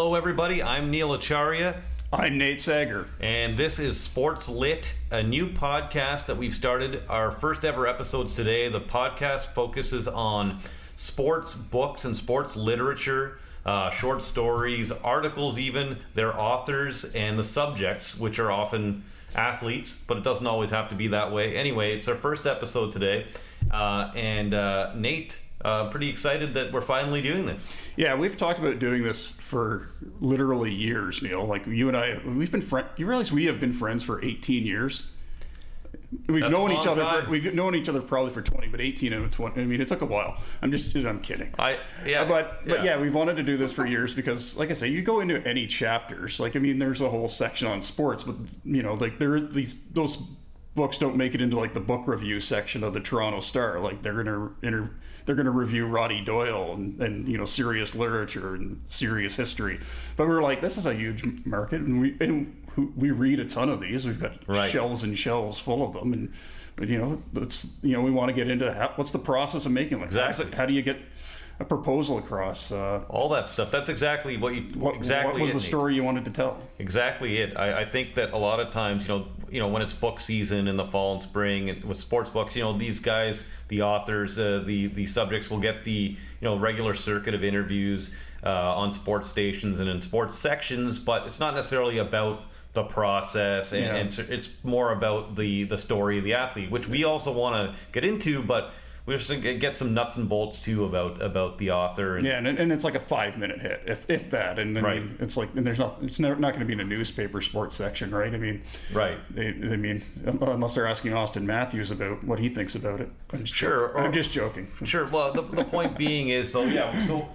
Hello, everybody. I'm Neil Acharya, I'm Nate Sager. and this is Sports Lit, a new podcast that we've started. Our first ever episodes today. The podcast focuses on sports books and sports literature, uh, short stories, articles, even their authors, and the subjects, which are often athletes, but it doesn't always have to be that way. Anyway, it's our first episode today, uh, and uh, Nate. Uh, pretty excited that we're finally doing this. Yeah, we've talked about doing this for literally years, Neil. Like you and I, we've been friends. You realize we have been friends for 18 years. We've That's known each other. For, we've known each other probably for 20, but 18 and 20. I mean, it took a while. I'm just, I'm kidding. I yeah, but but yeah, we've wanted to do this for years because, like I say, you go into any chapters. Like I mean, there's a whole section on sports, but you know, like there are these those books don't make it into like the book review section of the Toronto Star. Like they're gonna inter, they're gonna review Roddy Doyle and, and you know serious literature and serious history. But we were like, this is a huge market, and we and we read a ton of these. We've got Right. shelves and shelves full of them, and. But, you know, it's you know we want to get into how, what's the process of making like how Exactly. it- how do you get a proposal across. Uh, all that stuff. That's exactly what you what, exactly what was the story you wanted to tell? Exactly it. I, I think that a lot of times, you know, you know, when it's book season in the fall and spring, and with sports books, you know, these guys, the authors, uh, the the subjects will get the you know regular circuit of interviews uh, on sports stations and in sports sections, but it's not necessarily about the process, and, Yeah. and it's, it's more about the the story of the athlete, which we also want to get into, but. We just get some nuts and bolts too about about the author and Yeah, and, and it's like a five minute hit, if, if that. And I Right. mean, it's like, and there's not, it's never, not going to be in a newspaper sports section, right? I mean, right. they, I mean, unless they're asking Auston Matthews about what he thinks about it. I'm just Sure, or- I'm just joking. Sure. Well, the, the point being is, though, yeah. So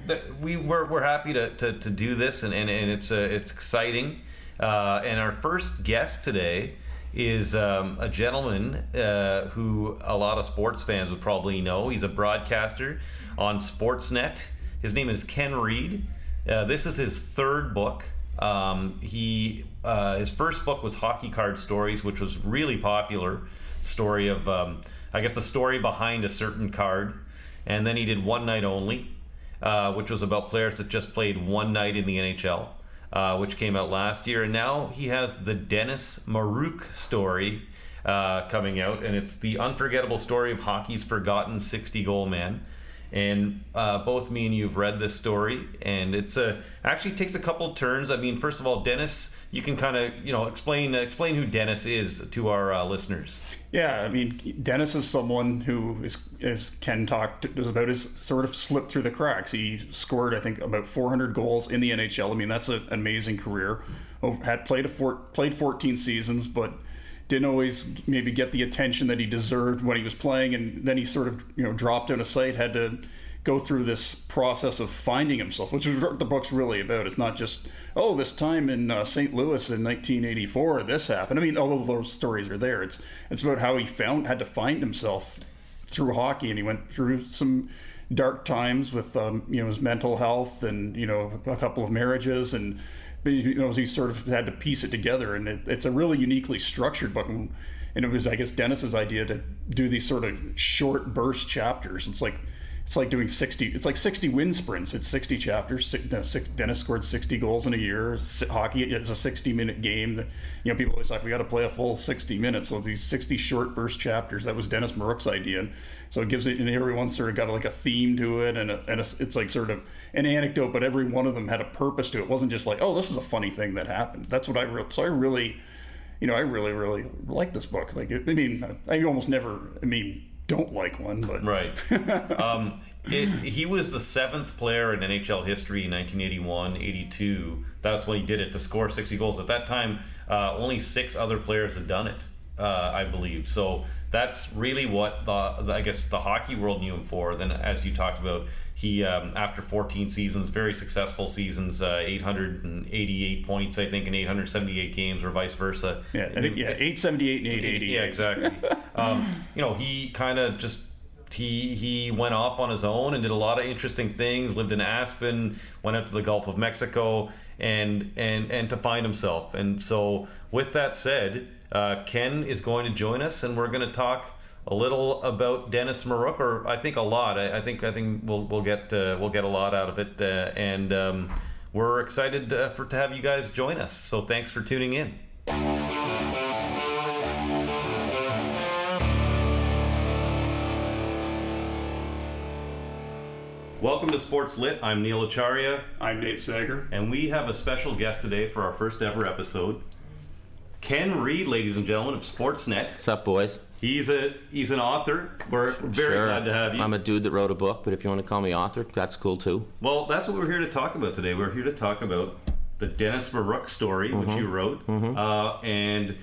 we we're, we're happy to, to, to do this, and, and, and it's uh, it's exciting. Uh, and our first guest today is um, a gentleman uh, who a lot of sports fans would probably know. He's a broadcaster on Sportsnet. His name is Ken Reed. Uh, this is his third book. Um, he uh, his first book was Hockey Card Stories, which was really popular. Story of um, I guess the story behind a certain card, and then he did One Night Only, uh, which was about players that just played one night in the NHL, uh, which came out last year. And now he has the Dennis Maruk story uh, coming out, and it's the unforgettable story of hockey's forgotten 60 goal man. And uh, both me and you have read this story, and it's a actually takes a couple turns. I mean, first of all, Dennis, you can kind of you know explain explain who Dennis is to our uh, listeners. Yeah, I mean, Dennis is someone who is, as Ken talked is about, his sort of slipped through the cracks. He scored, I think, about 400 goals in the NHL. I mean, that's an amazing career. Oh, Had played a four, played 14 seasons, but didn't always maybe get the attention that he deserved when he was playing. And then he sort of, you know, dropped out of sight. Had to go through this process of finding himself, which is what the book's really about. It's not just, oh, this time in uh, St. Louis in 1984, this happened. I mean, although those stories are there, it's it's about how he found had to find himself through hockey, and he went through some dark times with um, you know his mental health and you know a couple of marriages and. But, You know, he sort of had to piece it together, and it, it's a really uniquely structured book. And, and it was, I guess, Dennis's idea to do these sort of short burst chapters. It's like it's like doing 60 it's like 60 wind sprints. It's 60 chapters Six, dennis scored 60 goals in a year. Hockey is a 60 minute game. The- you know people always like we got to play a full 60 minutes. So these 60 short burst chapters that was Dennis Maruk's idea. And so it gives it and everyone's sort of got like a theme to it and, a, and a, it's like sort of an anecdote but every one of them had a purpose to it. It wasn't just like oh this is a funny thing that happened. That's what i re- so i really you know, I really, really like this book. Like, I mean, I almost never, I mean, don't like one, but Right. um, it, he was the seventh player in NHL history in 1981 82. That's when he did it to score 60 goals. At that time, uh, only six other players had done it, uh, I believe. So that's really what the, the I guess the hockey world knew him for. Then, as you talked about, he um, after 14 seasons, very successful seasons, uh, 888 points, I think, in 878 games, or vice versa. yeah, I think, yeah, 878 and 880. Yeah, exactly. um, you know, he kind of just he he went off on his own and did a lot of interesting things. Lived in Aspen, went out to the Gulf of Mexico, and and and to find himself. And so, with that said, uh, Ken is going to join us, and we're going to talk a little about Dennis Maruk, or I think a lot. I, I think I think we'll we'll get uh, we'll get a lot out of it, uh, and um, we're excited uh, for to have you guys join us. So thanks for tuning in. Welcome to Sports Lit. I'm Neil Acharya, I'm Nate Sager. and we have a special guest today for our first ever episode. Ken Reed, ladies and gentlemen, of Sportsnet. What's up, boys? He's a he's an author. We're very Sure. glad to have you. I'm a dude that wrote a book, but if you want to call me author, that's cool too. well, that's what we're here to talk about today. We're here to talk about the Dennis Maruk story, Mm-hmm. which you wrote, uh, and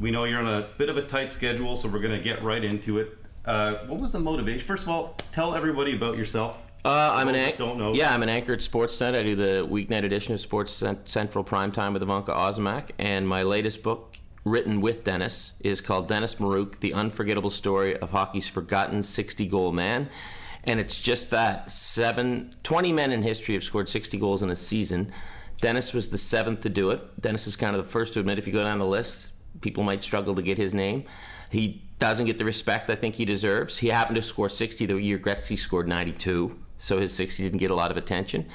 we know you're on a bit of a tight schedule, so we're going to get right into it. Uh, what was the motivation? First of all, tell everybody about yourself. Uh, I'm an anchor. don't know. Yeah, I'm an anchor at Sportsnet. I do the weeknight edition of Sports Cent- Central Primetime with Evanka Osmak, and my latest book, written with Dennis, is called Dennis Maruk: The Unforgettable Story of Hockey's Forgotten 60-Goal Man. And it's just that seven, 20 men in history have scored 60 goals in a season. Dennis was the seventh to do it. Dennis is kind of the first to admit if you go down the list, people might struggle to get his name. He doesn't get the respect I think he deserves. He happened to score 60 the year Gretzky scored 92, so his 60 didn't get a lot of attention.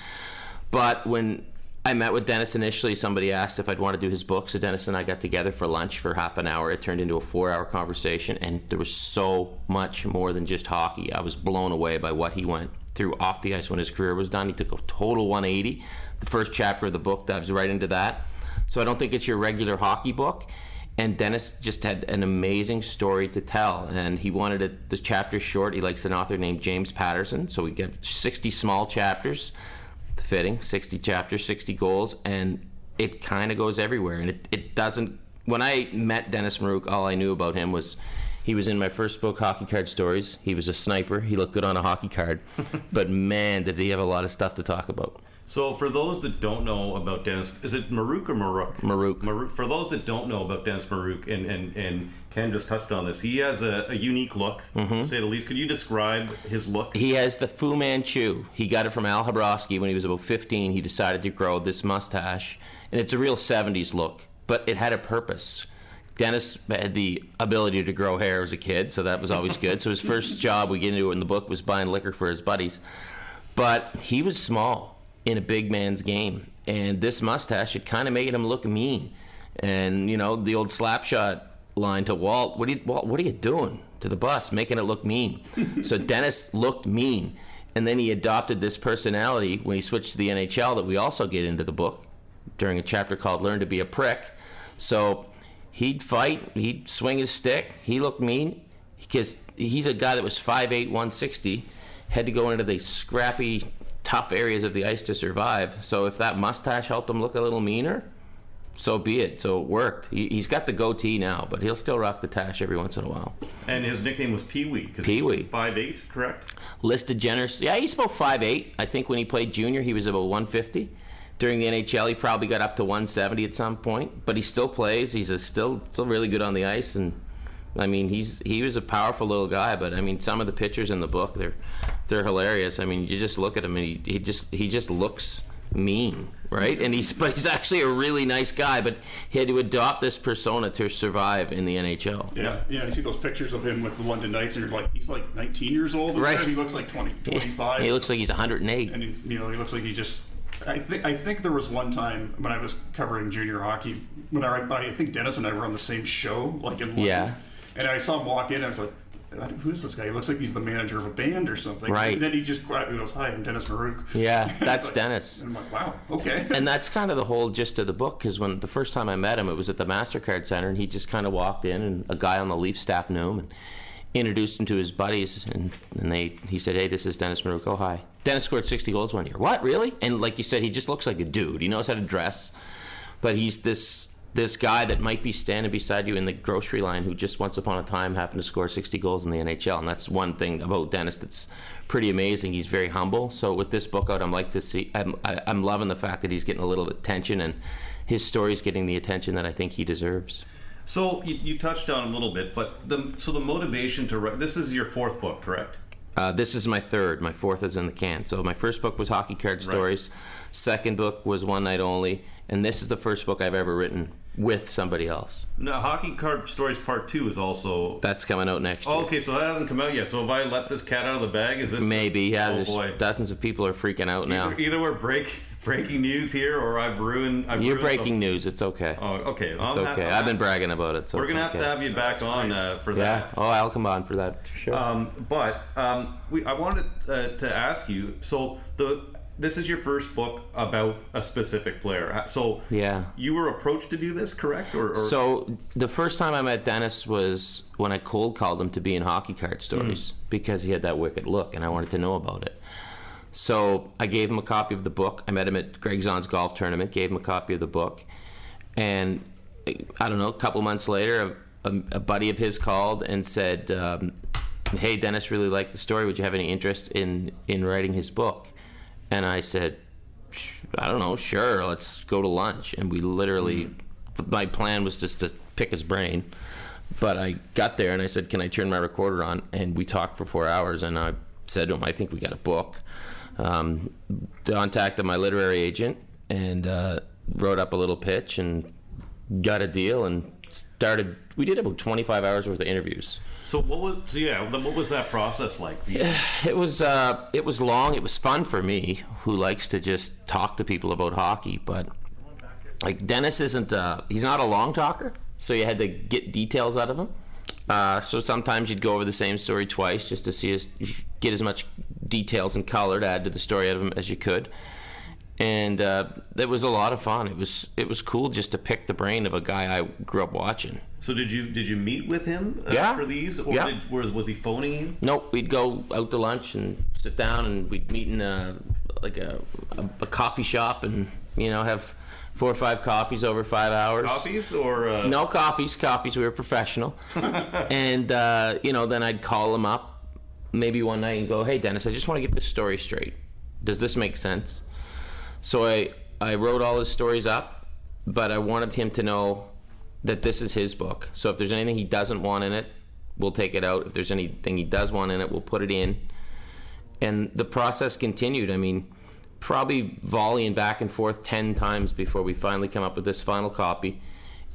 But when I met with Dennis initially, somebody asked if I'd want to do his book. So Dennis and I got together for lunch for half an hour. It turned into a four hour conversation, and there was so much more than just hockey. I was blown away by what he went through off the ice when his career was done. He took a total 180. The first chapter of the book dives right into that. So I don't think it's your regular hockey book. And Dennis just had an amazing story to tell, and he wanted it, the chapter short. He likes an author named James Patterson, so we get 60 small chapters, fitting 60 chapters, 60 goals, and it kind of goes everywhere. And it, it doesn't. When I met Dennis Maruk, all I knew about him was he was in my first book, Hockey Card Stories. He was a sniper. He looked good on a hockey card, but man, did he have a lot of stuff to talk about. So, for those that don't know about Dennis, is it Maruk or Maruk? Maruk. Maruk. For those that don't know about Dennis Maruk, and, and, and Ken just touched on this, he has a, a unique look, to say the least. Could you describe his look? He has the Fu Manchu. He got it from Al Hrabosky when he was about 15. He decided to grow this mustache, and it's a real 70s look, but it had a purpose. Dennis had the ability to grow hair as a kid, so that was always good. So his first job, we get into it in the book, was buying liquor for his buddies. But he was small in a big man's game, and this mustache it kind of made him look mean. And you know the old slap shot line to Walt, "What are you, Walt, what are you doing to the bus, making it look mean?" so Dennis looked mean, and then he adopted this personality when he switched to the NHL that we also get into the book during a chapter called "Learn to Be a Prick." So he'd fight, he'd swing his stick, he looked mean because he's a guy that was 5'8", 160, had to go into the scrappy, tough areas of the ice to survive. So if that mustache helped him look a little meaner, so be it. So it worked. He, he's got the goatee now, but he'll still rock the tash every once in a while. And his nickname was Pee Wee. Pee Wee. Five eight, correct? Listed generous. Yeah, he's about five eight. I think when he played junior, he was about 150. During the NHL, he probably got up to 170 at some point, but he still plays. He's a still still really good on the ice, and I mean he's he was a powerful little guy. But I mean some of the pictures in the book they're they're hilarious. I mean you just look at him and he, he just he just looks mean, right? And he's but he's actually a really nice guy. But he had to adopt this persona to survive in the NHL. Yeah, yeah. You see those pictures of him with the London Knights, and you're like, he's like 19 years old. Right. He looks like 20, 25. He looks like he's 108. and he, you know, he looks like he just. I think I think there was one time when I was covering junior hockey when I, I think Dennis and I were on the same show, like in London, Yeah. And I saw him walk in. and I was like, "Who's this guy? He looks like he's the manager of a band or something." Right. And then he just quietly goes, "Hi, I'm Dennis Maruk." Yeah, that's Like- Dennis. And I'm like, "Wow, okay." and that's kind of the whole gist of the book because when the first time I met him, it was at the Mastercard Center, and he just kind of walked in, and a guy on the Leaf staff knew him and introduced him to his buddies, and, and they he said, "Hey, this is Dennis Maruko. Oh, hi." Dennis scored 60 goals one year. What, really? And like you said, he just looks like a dude. He knows how to dress, but he's this this guy that might be standing beside you in the grocery line who just once upon a time happened to score 60 goals in the NHL. And that's one thing about Dennis that's pretty amazing. He's very humble. So with this book out, I'm like to see. I'm I, I'm loving the fact that he's getting a little attention and his story is getting the attention that I think he deserves. So you, you touched on a little bit, but the so the motivation to write. This is your fourth book, correct? Uh, this is my third. My fourth is in the can. So my first book was Hockey Card Stories. Second book was One Night Only, and this is the first book I've ever written with somebody else. No, Hockey Card Stories Part Two is also. That's coming out next year. Oh, okay, so that hasn't come out yet. So if I let this cat out of the bag, is this Maybe. Yeah. Oh boy. dozens of people are freaking out now. Either, we're break breaking news here, or I've ruined. I've You're ruined breaking news. It's okay. Oh, okay. it's okay. I've been bragging about it. So We're gonna okay. have to have you back on uh, for Yeah. that. Oh, I'll come on for that. Sure. Um, but um, we, I wanted uh, to ask you. So the this is your first book about a specific player. So Yeah. you were approached to do this, correct? Or, or So the first time I met Dennis was when I cold called him to be in hockey card stories because he had that wicked look and I wanted to know about it. So I gave him a copy of the book. I met him at Greg Zahn's golf tournament, gave him a copy of the book. And I don't know, a couple months later, a, a, a buddy of his called and said, um, Hey, Dennis really liked the story. Would you have any interest in, in writing his book? And I said, I don't know, sure, let's go to lunch. And we literally, my plan was just to pick his brain. But I got there and I said, Can I turn my recorder on? And we talked for four hours. And I said to him, I think we got a book. Um, contacted my literary agent and uh, wrote up a little pitch and got a deal and started. We did about 25 hours worth of interviews. So what was? So yeah, what was that process like? It was uh, it was long. It was fun for me, who likes to just talk to people about hockey. But like Dennis isn't. Uh, he's not a long talker, so you had to get details out of him. Uh, so sometimes you'd go over the same story twice just to see his, get as much details and color to add to the story out of him as you could. And uh, it was a lot of fun. It was it was cool just to pick the brain of a guy I grew up watching. So did you did you meet with him uh, Yeah. for these, or Yeah. did, was was he phoning you? Nope, we'd go out to lunch and sit down, and we'd meet in a like a, a, a coffee shop, and you know have four or five coffees over five hours. Coffees or uh, No coffees, coffees. We were professional, and uh, you know then I'd call him up maybe one night and go, "Hey Dennis, I just want to get this story straight. Does this make sense?" So I I wrote all his stories up, but I wanted him to know that this is his book. So if there's anything he doesn't want in it, we'll take it out. If there's anything he does want in it, we'll put it in. And the process continued. I mean, probably volleying back and forth 10 times before we finally come up with this final copy.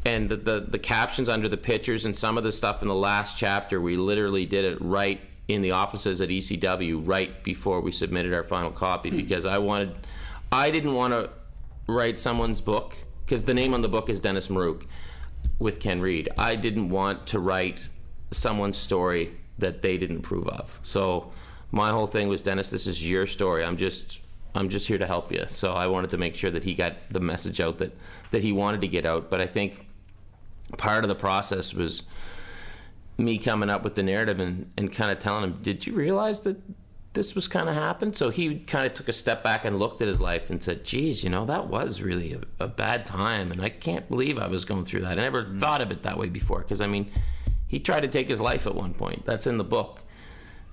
And the, the, the captions under the pictures and some of the stuff in the last chapter, we literally did it right in the offices at ECW right before we submitted our final copy hmm. because I wanted, I didn't want to write someone's book because the name on the book is Dennis Maruk with Ken Reed. I didn't want to write someone's story that they didn't approve of. So my whole thing was Dennis, this is your story. I'm just I'm just here to help you. So I wanted to make sure that he got the message out that that he wanted to get out. But I think part of the process was me coming up with the narrative and, and kind of telling him, did you realize that this was kind of happened? So he kind of took a step back and looked at his life and said, geez, you know, that was really a, a bad time. And I can't believe I was going through that. I never thought of it that way before. Because, I mean, he tried to take his life at one point. That's in the book.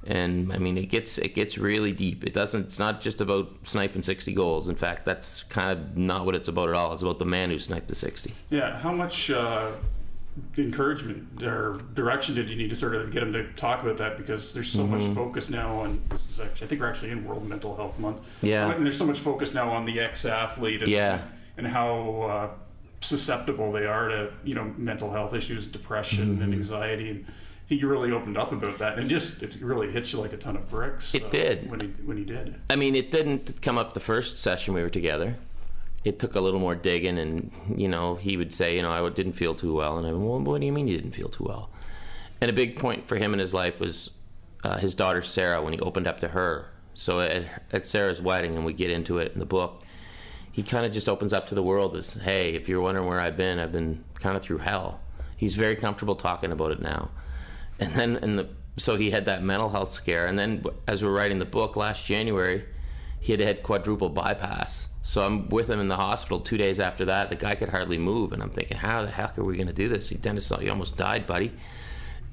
And I mean, it gets it gets really deep. It doesn't. It's not just about sniping sixty goals. In fact, that's kind of not what it's about at all. It's about the man who sniped the sixty. Yeah, how much uh, encouragement or direction did you need to sort of get him to talk about that? Because there's so much focus now on. This is actually, I think we're actually in World Mental Health Month. Yeah. and there's so much focus now on the ex-athlete. And, Yeah. and how uh, susceptible they are to you know mental health issues, depression, and anxiety. And he really opened up about that, and it just it really hit you like a ton of bricks. It uh, did. when he when he did. I mean, it didn't come up the first session we were together. It took a little more digging, and you know, he would say, you know, I didn't feel too well, and I, well, what do you mean you didn't feel too well? And a big point for him in his life was uh, his daughter Sarah when he opened up to her. So at, at Sarah's wedding, and we get into it in the book, he kind of just opens up to the world as, hey, if you're wondering where I've been, I've been kind of through hell. He's very comfortable talking about it now. And then, in the so he had that mental health scare, and then as we're writing the book last January, he had had quadruple bypass. So I'm with him in the hospital two days after that. The guy could hardly move, and I'm thinking, how the heck are we going to do this? He Dennis, you almost died, buddy.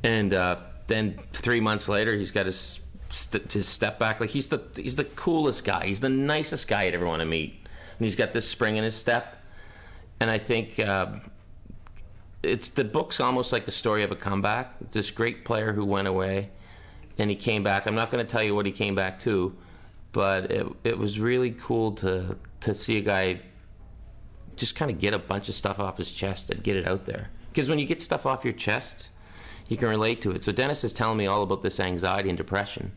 And uh, then three months later, he's got his st- his step back. Like he's the he's the coolest guy. He's the nicest guy you'd ever want to meet. And he's got this spring in his step. And I think uh, it's the book's almost like the story of a comeback. This great player who went away, and he came back. I'm not going to tell you what he came back to, but it it was really cool to to see a guy just kind of get a bunch of stuff off his chest and get it out there. Because when you get stuff off your chest, you can relate to it. So Dennis is telling me all about this anxiety and depression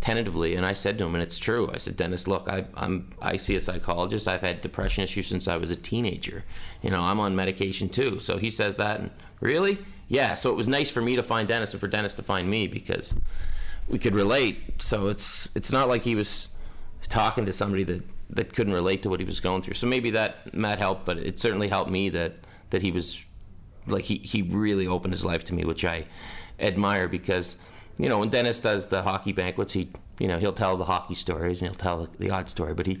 tentatively, and I said to him, and it's true. I said, Dennis, look, I, I'm I see a psychologist. I've had depression issues since I was a teenager. You know, I'm on medication too. So he says that, and really, yeah. So it was nice for me to find Dennis and for Dennis to find me because we could relate. So it's it's not like he was talking to somebody that that couldn't relate to what he was going through. So maybe that might help, but it certainly helped me that that he was like he he really opened his life to me, which I admire because you know when Dennis does the hockey banquets, he you know he'll tell the hockey stories and he'll tell the, the odd story, but he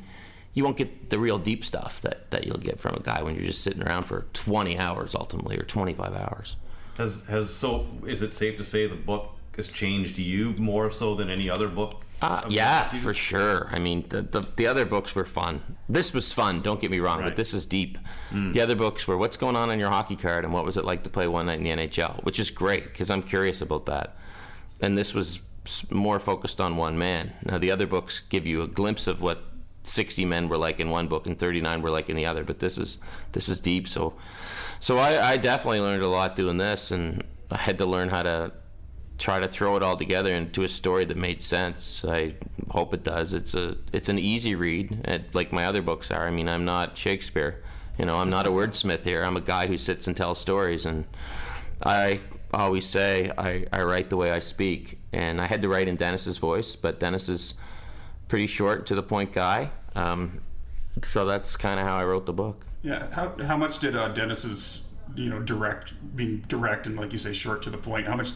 you won't get the real deep stuff that that you'll get from a guy when you're just sitting around for 20 hours ultimately or 25 hours. Has has so is it safe to say the book has changed you more so than any other book? Uh, yeah, for sure. I mean, the, the the other books were fun. This was fun. Don't get me wrong, Right. but this is deep. The other books were what's going on in your hockey card and what was it like to play one night in the NHL, which is great because I'm curious about that. And this was more focused on one man. Now the other books give you a glimpse of what 60 men were like in one book and 39 were like in the other, but this is this is deep. So so I, I definitely learned a lot doing this, and I had to learn how to try to throw it all together into a story that made sense. I hope it does. It's a it's an easy read, like my other books are. I mean, I'm not Shakespeare. You know, I'm not a wordsmith here. I'm a guy who sits and tells stories, and I always say I, I write the way I speak. And I had to write in Dennis's voice, but Dennis is pretty short to the point guy. Um, so that's kind of how I wrote the book. Yeah. How, how much did uh, Dennis's you know direct being direct and like you say short to the point? How much?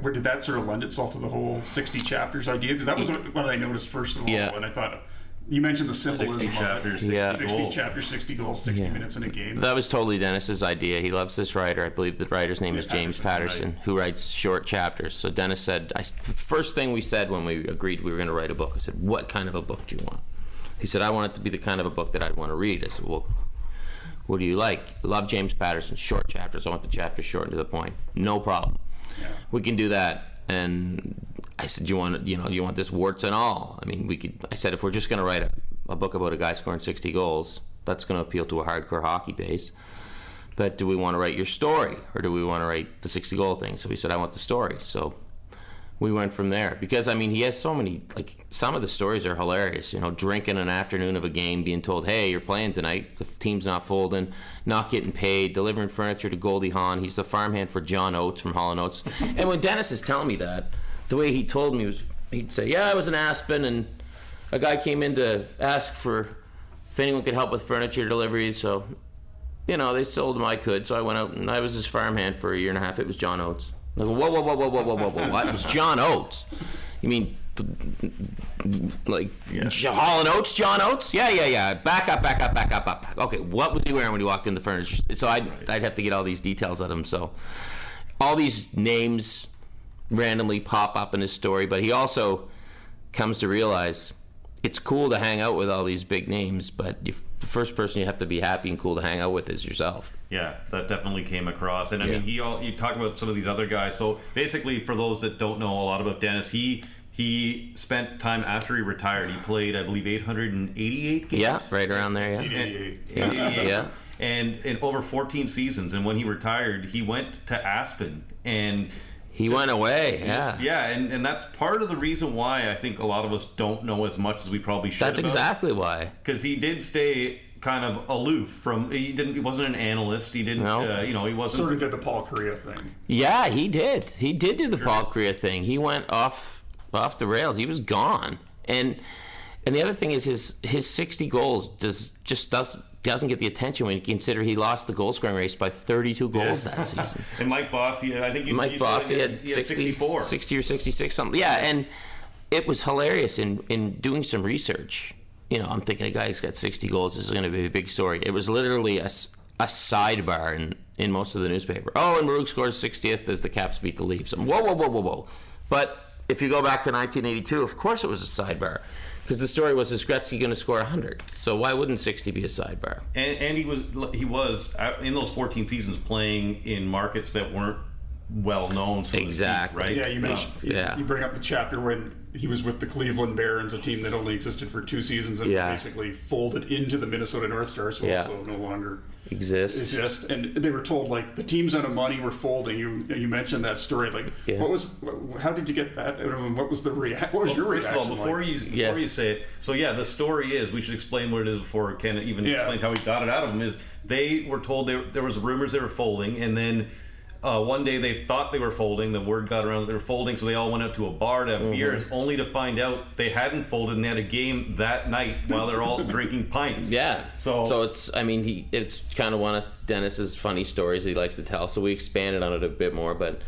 Where did that sort of lend itself to the whole sixty chapters idea? Because that was what, what I noticed first of all, Yeah. and I thought you mentioned the symbolism 60 of chapters, it. 60 Yeah. Sixty goals. chapters, sixty goals, sixty minutes in a game. That was totally Dennis's idea. He loves this writer. I believe the writer's name is James Patterson, Patterson, who writes short chapters. So Dennis said, I, the first thing we said when we agreed we were going to write a book, I said, "What kind of a book do you want?" He said, "I want it to be the kind of a book that I'd want to read." I said, "Well, what do you like?" Love James Patterson, short chapters. I want the chapters short and to the point. No problem. We can do that. And I said, "You want you know you want this warts and all?" I mean, we could. I said, if we're just going to write a, a book about a guy scoring 60 goals, that's going to appeal to a hardcore hockey base. But do we want to write your story or do we want to write the 60 goal thing? So he said, I want the story. So we went from there because I mean he has so many like some of the stories are hilarious. You know, drinking an afternoon of a game, being told, "Hey, you're playing tonight. The team's not folding, not getting paid, delivering furniture to Goldie Hawn. He's the farmhand for John Oates from Hall and Oates." and when Dennis is telling me that, the way he told me was he'd say, "Yeah, I was in Aspen, and a guy came in to ask for if anyone could help with furniture delivery, so." You know, they told him I could, so I went out and I was his farmhand for a year and a half. It was John Oates. Go, whoa, whoa, whoa, whoa, whoa, whoa, whoa, whoa, what? It was John Oates. You mean, like, Hall and Oates, John Oates? Yeah, yeah, yeah. Back up, back up, back up, up. back. Okay, what was he wearing when he walked in the furniture? So I'd, I'd have to get all these details out of him. So all these names randomly pop up in his story, but he also comes to realize it's cool to hang out with all these big names, but you, the first person you have to be happy and cool to hang out with is yourself. Yeah, that definitely came across. And I Yeah. mean, he all you talked about some of these other guys. So basically, for those that don't know a lot about Dennis, he he spent time after he retired. He played, I believe, 888 games. Yeah, right around there, yeah. 88. Yeah. Yeah. Yeah. And in over 14 seasons. And when he retired, he went to Aspen and. He went away, yeah. Yeah, and, and that's part of the reason why I think a lot of us don't know as much as we probably should. That's exactly why. because he did stay kind of aloof from. He didn't. He wasn't an analyst. He didn't. No. Uh, you know, he wasn't. Sort of did the Paul Kariya thing. Yeah, he did. He did do the Paul Kariya thing. He went off off the rails. He was gone. And and the other thing is his his 60 goals does just does doesn't get the attention when you consider he lost the goal scoring race by 32 goals that season. And Mike Bossy, I think you, Mike you Bossy he had, he 60, 64. 60 or 66 something. Yeah, and it was hilarious in in doing some research. You know, I'm thinking a guy who's got 60 goals this is going to be a big story. It was literally a, a sidebar in, in most of the newspaper. Oh, and Maruk scores 60th as the Caps beat the Leafs. And Whoa, whoa, whoa, whoa, whoa. But if you go back to 1982, of course it was a sidebar. Because the story was, is Gretzky going to score 100? So why wouldn't 60 be a sidebar? and, and he was he was uh, in those 14 seasons playing in markets that weren't well known. So to speak, Exactly. right? Yeah, you mentioned. you- Yeah. You bring up the chapter when he was with the Cleveland Barons, a team that only existed for two seasons and Yeah. basically folded into the Minnesota North Stars, who Yeah. also no longer Exists. exist. And they were told like the teams out of money were folding. You you mentioned that story. Like, Yeah. what was? How did you get that? out of them? What was the react? What was your First of reaction? all, before like? you before Yeah. you say it, so yeah, the story is we should explain what it is before Ken even Yeah. explains how he got it out of him. Is they were told they, there was rumors they were folding, and then uh, one day they thought they were folding. The word got around that they were folding, so they all went out to a bar to have Mm-hmm. beers, only to find out they hadn't folded and they had a game that night while they're all drinking pints. Yeah. So- so it's I mean he it's kind of one of Dennis's funny stories he likes to tell. So we expanded on it a bit more, but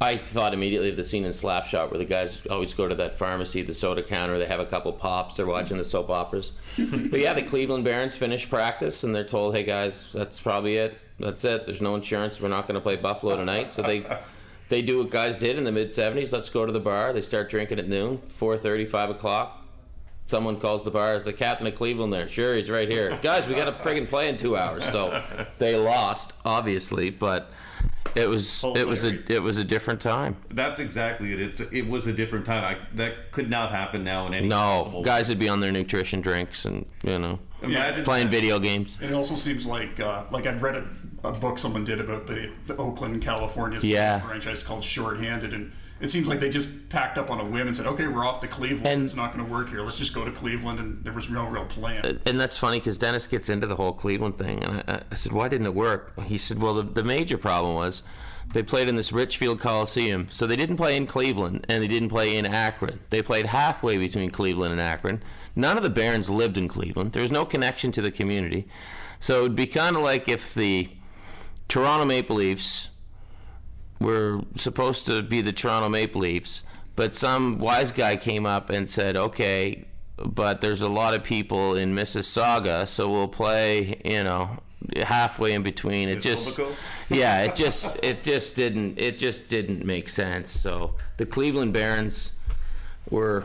I thought immediately of the scene in Slapshot where the guys always go to that pharmacy, the soda counter, they have a couple pops, they're watching the soap operas. but yeah, the Cleveland Barons finish practice and they're told, "Hey guys, that's probably it. That's it. There's no insurance. We're not going to play Buffalo tonight." So they they do what guys did in the mid 70s. Let's go to the bar. They start drinking at noon, 4:30, 5 o'clock. Someone calls the bar. Is the captain of Cleveland there? Sure, he's right here. Guys, we got to friggin' play in two hours. So they lost, obviously, but it was it was a it was a different time. That's exactly it. It's it was a different time. I, that could not happen now in any No, possible guys would be on their nutrition drinks and you know Imagine playing video games. It also seems like uh, like I've read a, a book someone did about the, the Oakland, California Yeah. franchise called Shorthanded, and it seems like they just packed up on a whim and said, "Okay, we're off to Cleveland. And- it's not going to work here. Let's just go to Cleveland." And there was no real plan. Uh, and that's funny because Dennis gets into the whole Cleveland thing, and I, I said, "Why didn't it work?" He said, "Well, the, the major problem was they played in this Richfield Coliseum, so they didn't play in Cleveland and they didn't play in Akron. They played halfway between Cleveland and Akron. None of the Barons lived in Cleveland. There was no connection to the community, so it would be kind of like if the Toronto Maple Leafs were supposed to be the Toronto Maple Leafs, but some wise guy came up and said, "Okay, but there's a lot of people in Mississauga, so we'll play, you know, halfway in between." It just Yeah, it just it just didn't it just didn't make sense. So, the Cleveland Barons were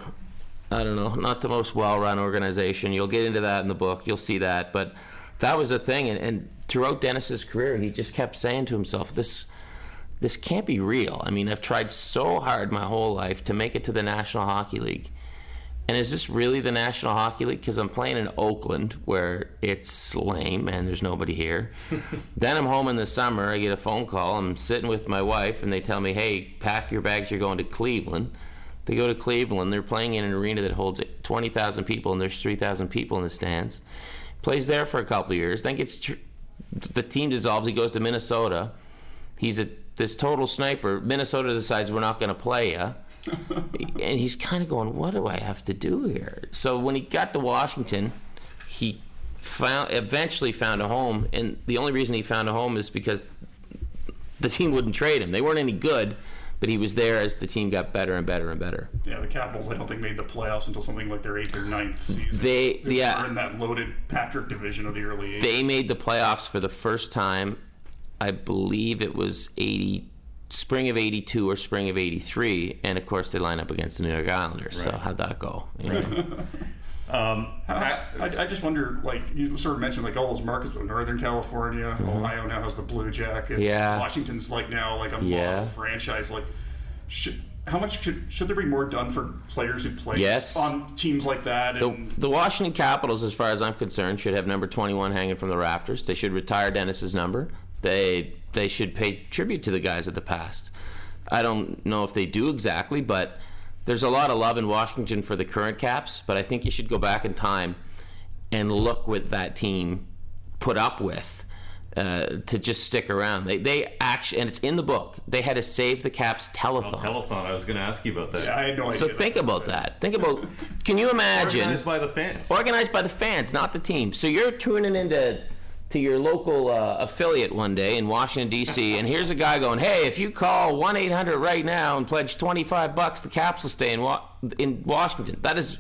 I don't know, not the most well-run organization. You'll get into that in the book. You'll see that, but that was a thing and, and throughout Dennis's career, he just kept saying to himself, this this can't be real. I mean, I've tried so hard my whole life to make it to the National Hockey League. And is this really the National Hockey League? Because I'm playing in Oakland, where it's lame and there's nobody here. then I'm home in the summer. I get a phone call. I'm sitting with my wife, and they tell me, "Hey, pack your bags. You're going to Cleveland." They go to Cleveland. They're playing in an arena that holds 20,000 people, and there's 3,000 people in the stands. Plays there for a couple years. Then gets tr- the team dissolves. He goes to Minnesota. He's a this total sniper. Minnesota decides we're not going to play you and he's kind of going, "What do I have to do here?" So when he got to Washington, he found eventually found a home, and the only reason he found a home is because the team wouldn't trade him. They weren't any good, but he was there as the team got better and better and better. Yeah, the Capitals I don't think made the playoffs until something like their eighth or ninth season. They- were yeah. in that loaded Patrick division of the early 80s. They made the playoffs for the first time. I believe it was eighty. Spring of '82 or spring of '83, and of course they line up against the New York Islanders. So how'd that go? You know? Um, I, I, I just wonder, like you sort of mentioned, like all those markets, though, Northern California, Ohio now has the Blue Jackets. Mm-hmm. Yeah. Washington's like now like a Yeah. franchise. Like, should, how much should, should there be more done for players who play Yes. on teams like that? The, the Washington Capitals, as far as I'm concerned, should have number 21 hanging from the rafters. They should retire Dennis's number. They they should pay tribute to the guys of the past. I don't know if they do exactly, but there's a lot of love in Washington for the current Caps. But I think you should go back in time and look what that team put up with uh, to just stick around. They they actually, and it's in the book. They had to save the Caps telethon. telethon. I was going to ask you about that. I had no idea. so think was about a- that. Think about. Can you imagine? Organized by the fans. organized by the fans, not the team. So you're tuning into to your local uh, affiliate one day in Washington D.C. and here's a guy going, "Hey, if you call one eight hundred right now and pledge twenty five bucks, the Caps will stay in Wa- in Washington." That is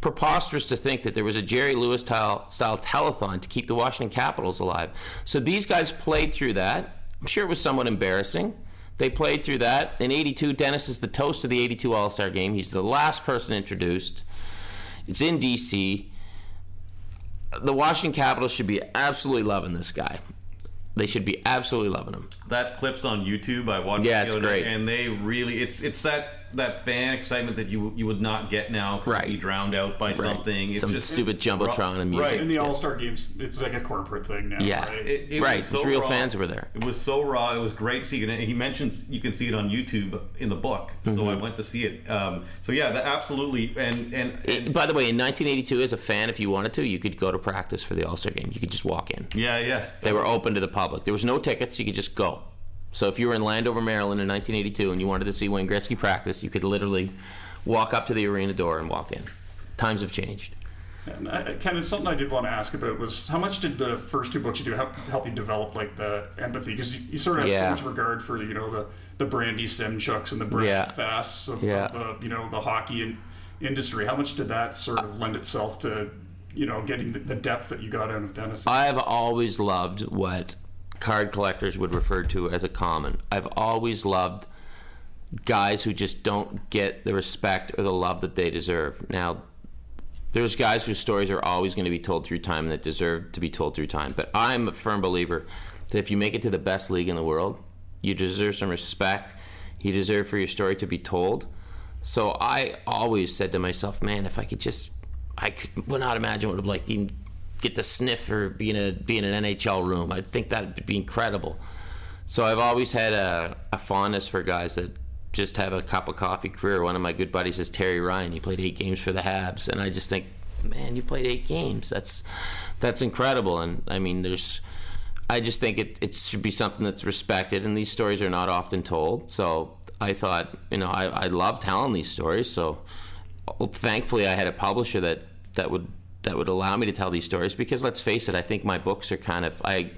preposterous to think that there was a Jerry Lewis style, style telethon to keep the Washington Capitals alive. So these guys played through that. I'm sure it was somewhat embarrassing. They played through that. In 82, Dennis is the toast of the 82 All Star game. He's the last person introduced. It's in D.C. The Washington Capitals should be absolutely loving this guy. They should be absolutely loving him. that clips on YouTube. I watched. Yeah, it's great. and they really it's it's that that fan excitement that you you would not get now. 'cause Right. you'd be drowned out by something. It's Some just stupid jumbotron and music. Right. In the All Star games, it's like a corporate thing now. Yeah. right? It, it Right, was it's so real raw. fans were there. It was so raw. It was great seeing it. He mentions you can see it on YouTube in the book. So Mm-hmm. I went to see it. Um, so yeah, that absolutely. And and, and It- by the way, in 1982, as a fan, if you wanted to, you could go to practice for the All Star game. You could just walk in. yeah, yeah. They were open to the public. There was no tickets. You could just go. So if you were in Landover, Maryland in 1982 and you wanted to see Wayne Gretzky practice, you could literally walk up to the arena door and walk in. Times have changed. And uh, I, kind of something I did want to ask about was how much did the first two books you do help, help you develop like the empathy because you, you sort of have Yeah. so much regard for you know the the Brandy Semchuks and the Brand Yeah. Fasts of, Yeah. of the you know the hockey in, industry. How much did that sort of lend itself to you know getting the, the depth that you got out of Dennis? I've always loved what card collectors would refer to as a common. I've always loved guys who just don't get the respect or the love that they deserve. Now, there's guys whose stories are always going to be told through time that deserve to be told through time. But I'm a firm believer that if you make it to the best league in the world, you deserve some respect. You deserve for your story to be told. So I always said to myself, man, if I could just, I could would not imagine what it would like get the sniff or be in a be in an NHL room. I think that would be incredible. So I've always had a, a fondness for guys that just have a cup of coffee career. One of my good buddies is Terry Ryan. He played eight games for the Habs, and I just think, man, you played eight games. That's that's incredible. And I mean, there's, I just think it it should be something that's respected, and these stories are not often told. So I thought, you know, I I love telling these stories. So oh, thankfully, I had a publisher that that would that would allow me to tell these stories because let's face it, I think my books are kind of I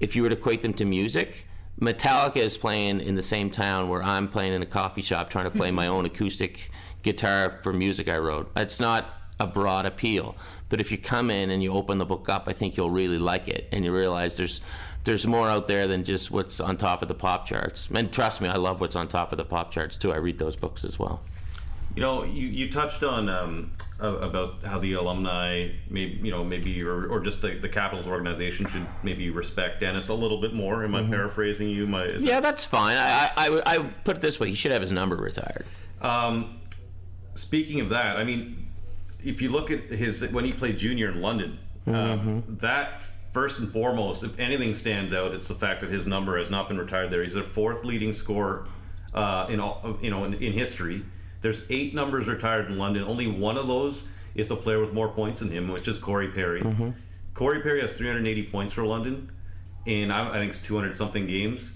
if you were to equate them to music, Metallica is playing in the same town where I'm playing in a coffee shop trying to play my mm-hmm. own acoustic guitar for music I wrote. It's not a broad appeal, but if you come in and you open the book up, I think you'll really like it and you realize there's there's more out there than just what's on top of the pop charts. And trust me, I love what's on top of the pop charts too. I read those books as well. You know, you, you touched on um, about how the alumni, maybe you know, maybe or, or just the, the Capitals organization should maybe respect Dennis a little bit more. Am I paraphrasing you? My Mm-hmm. Yeah, that's fine. I, I, I, would- I would put it this way: he should have his number retired. Um, speaking of that, I mean, if you look at his when he played junior in London, um, that first and foremost, if anything stands out, it's the fact that his number has not been retired there. He's their fourth leading scorer uh, in all, you know in, in history. There's eight numbers retired in London. Only one of those is a player with more points than him, which is Corey Perry. Corey Perry has 380 points for London, and I, I think it's 200 something games.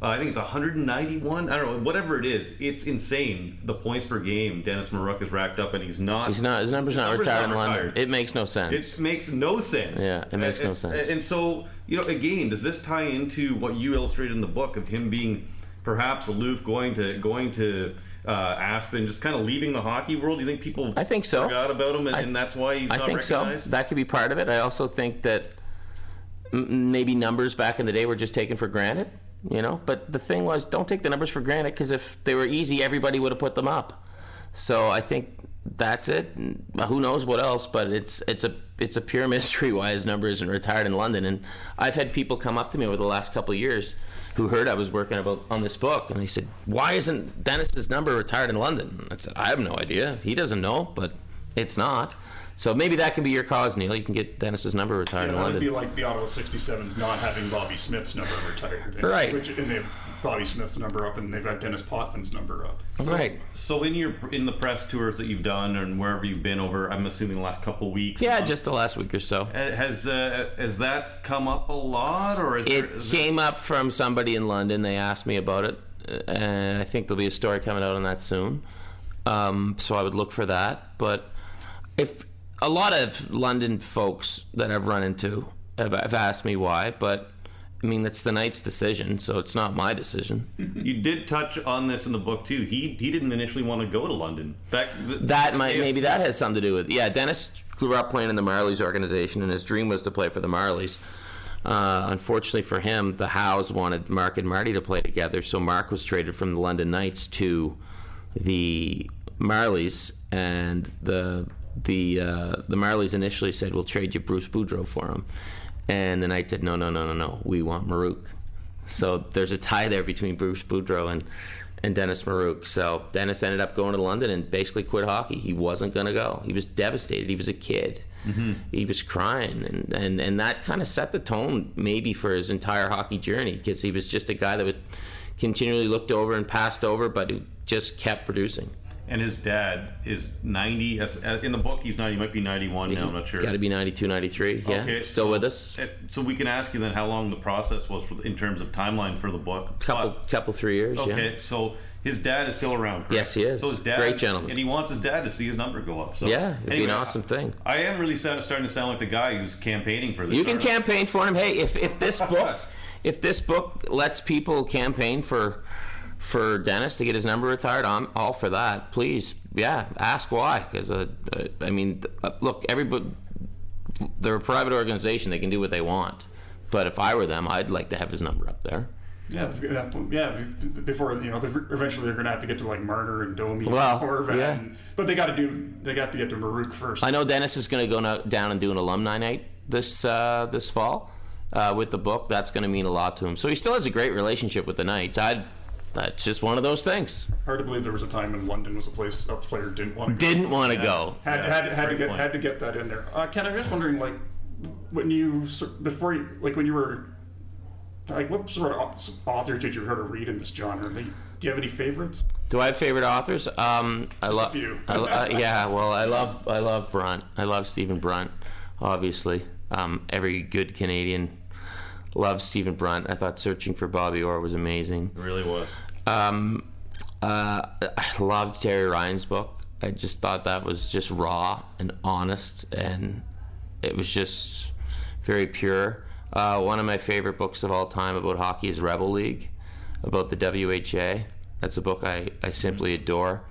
Uh, I think it's 191. I don't know, whatever it is. It's insane the points per game Dennis Maruk has racked up, and he's not. He's not. His number's not number's retired not in London. retired. It makes no sense. It makes no sense. Yeah, it makes no And- sense. And so, you know, again, does this tie into what you illustrated in the book of him being perhaps aloof, going to going to uh, Aspen, just kind of leaving the hockey world? Do you think people I think so. forgot about him, and, I- and that's why he's I not think recognized? so. That could be part of it. I also think that m- maybe numbers back in the day were just taken for granted, you know. But the thing was, don't take the numbers for granted because if they were easy, everybody would have put them up. So I think that's it. Who knows what else? But it's it's a it's a pure mystery why his number isn't retired in London. And I've had people come up to me over the last couple of years who heard I was working about on this book, and he said, "Why isn't Dennis's number retired in London?" I said, "I have no idea. He doesn't know, but it's not." So maybe that can be your cause, Neil. You can get Dennis's number retired Yeah, in that would be like the Ottawa 67s not having Bobby Smith's number retired. And- Right. Which, and they have Bobby Smith's number up, and they've got Denis Potvin's number up. right. So in your in the press tours that you've done and wherever you've been over, I'm assuming the last couple of weeks. Yeah, months, just the last week or so. uh, has uh, has that come up a lot, or is there, It is came up from somebody in London. They asked me about it, uh, and I think there'll be a story coming out on that soon. Um, so I would look for that. But if a lot of London folks that I've run into have, have asked me why, but I mean that's the Knight's decision, so it's not my decision. You did touch on this in the book too. He he didn't initially want to go to London. That That might yeah. maybe that has something to do with yeah. Dennis grew up playing in the Marlies organization, and his dream was to play for the Marlies. Uh, unfortunately for him, the Howes wanted Mark and Marty to play together, so Mark was traded from the London Knights to the Marlies, and the the uh, the Marlies initially said, "We'll trade you Bruce Boudreau for him." And the Knights said, no, no, no, no, no, we want Maruk. So there's a tie there between Bruce Boudreau and, and Dennis Maruk. So Dennis ended up going to London and basically quit hockey. He wasn't going to go. He was devastated. He was a kid. Mm-hmm. He was crying. And, and, and that kind of set the tone maybe for his entire hockey journey because he was just a guy that would continually looked over and passed over, but who just kept producing. And his dad is 90. As, as in the book, he's 90. He might be 91 now. I'm not sure. Got to be 92, 93. Yeah. Okay, Still so- with us. So we can ask you then how long the process was for, in terms of timeline for the book. Couple, But- couple, three years. Okay, Yeah. so his dad is still around. correct? Yes, he is. So his dad, Great gentleman. and he wants his dad to see his number go up. So Yeah, it'd be an awesome thing. I am really starting to sound like the guy who's campaigning for this. You can campaign for him. Hey, if, if this book, if this book lets people campaign for for Dennis to get his number retired, I'm all for that. Please, yeah, ask why. Because uh, uh, I mean, uh, look, everybody, they're a private organization. They can do what they want. But if I were them, I'd like to have his number up there. Yeah, yeah, yeah. Before you know, eventually they're going to have to get to like Marner and Domi, Well, yeah. but they got to do. They got to get to Maruk first. I know Dennis is going to go no- down and do an alumni night this uh, this fall uh, with the book. That's going to mean a lot to him. So he still has a great relationship with the Knights. I that's just one of those things. Hard to believe there was a time when London was a place a player didn't want to go. Didn't want to go. Had, Yeah, had, had to great get point. had to get that in there. Uh, Ken, I'm just wondering, like, when you sor- before you like when you were like, what sort of au- authors did you hear to read in this genre? Like, Do you have any favorites? Do I have favorite authors? Um, I love. few. I, uh, yeah, well, I love I love Brunt. I love Stephen Brunt. Obviously, um, every good Canadian loves Stephen Brunt. I thought Searching for Bobby Orr was amazing. It really was. Um, uh, I loved Terry Ryan's book. I just thought that was just raw and honest, and it was just very pure. Uh, one of my favorite books of all time about hockey is Rebel League, about the WHA. That's a book I, I simply adore.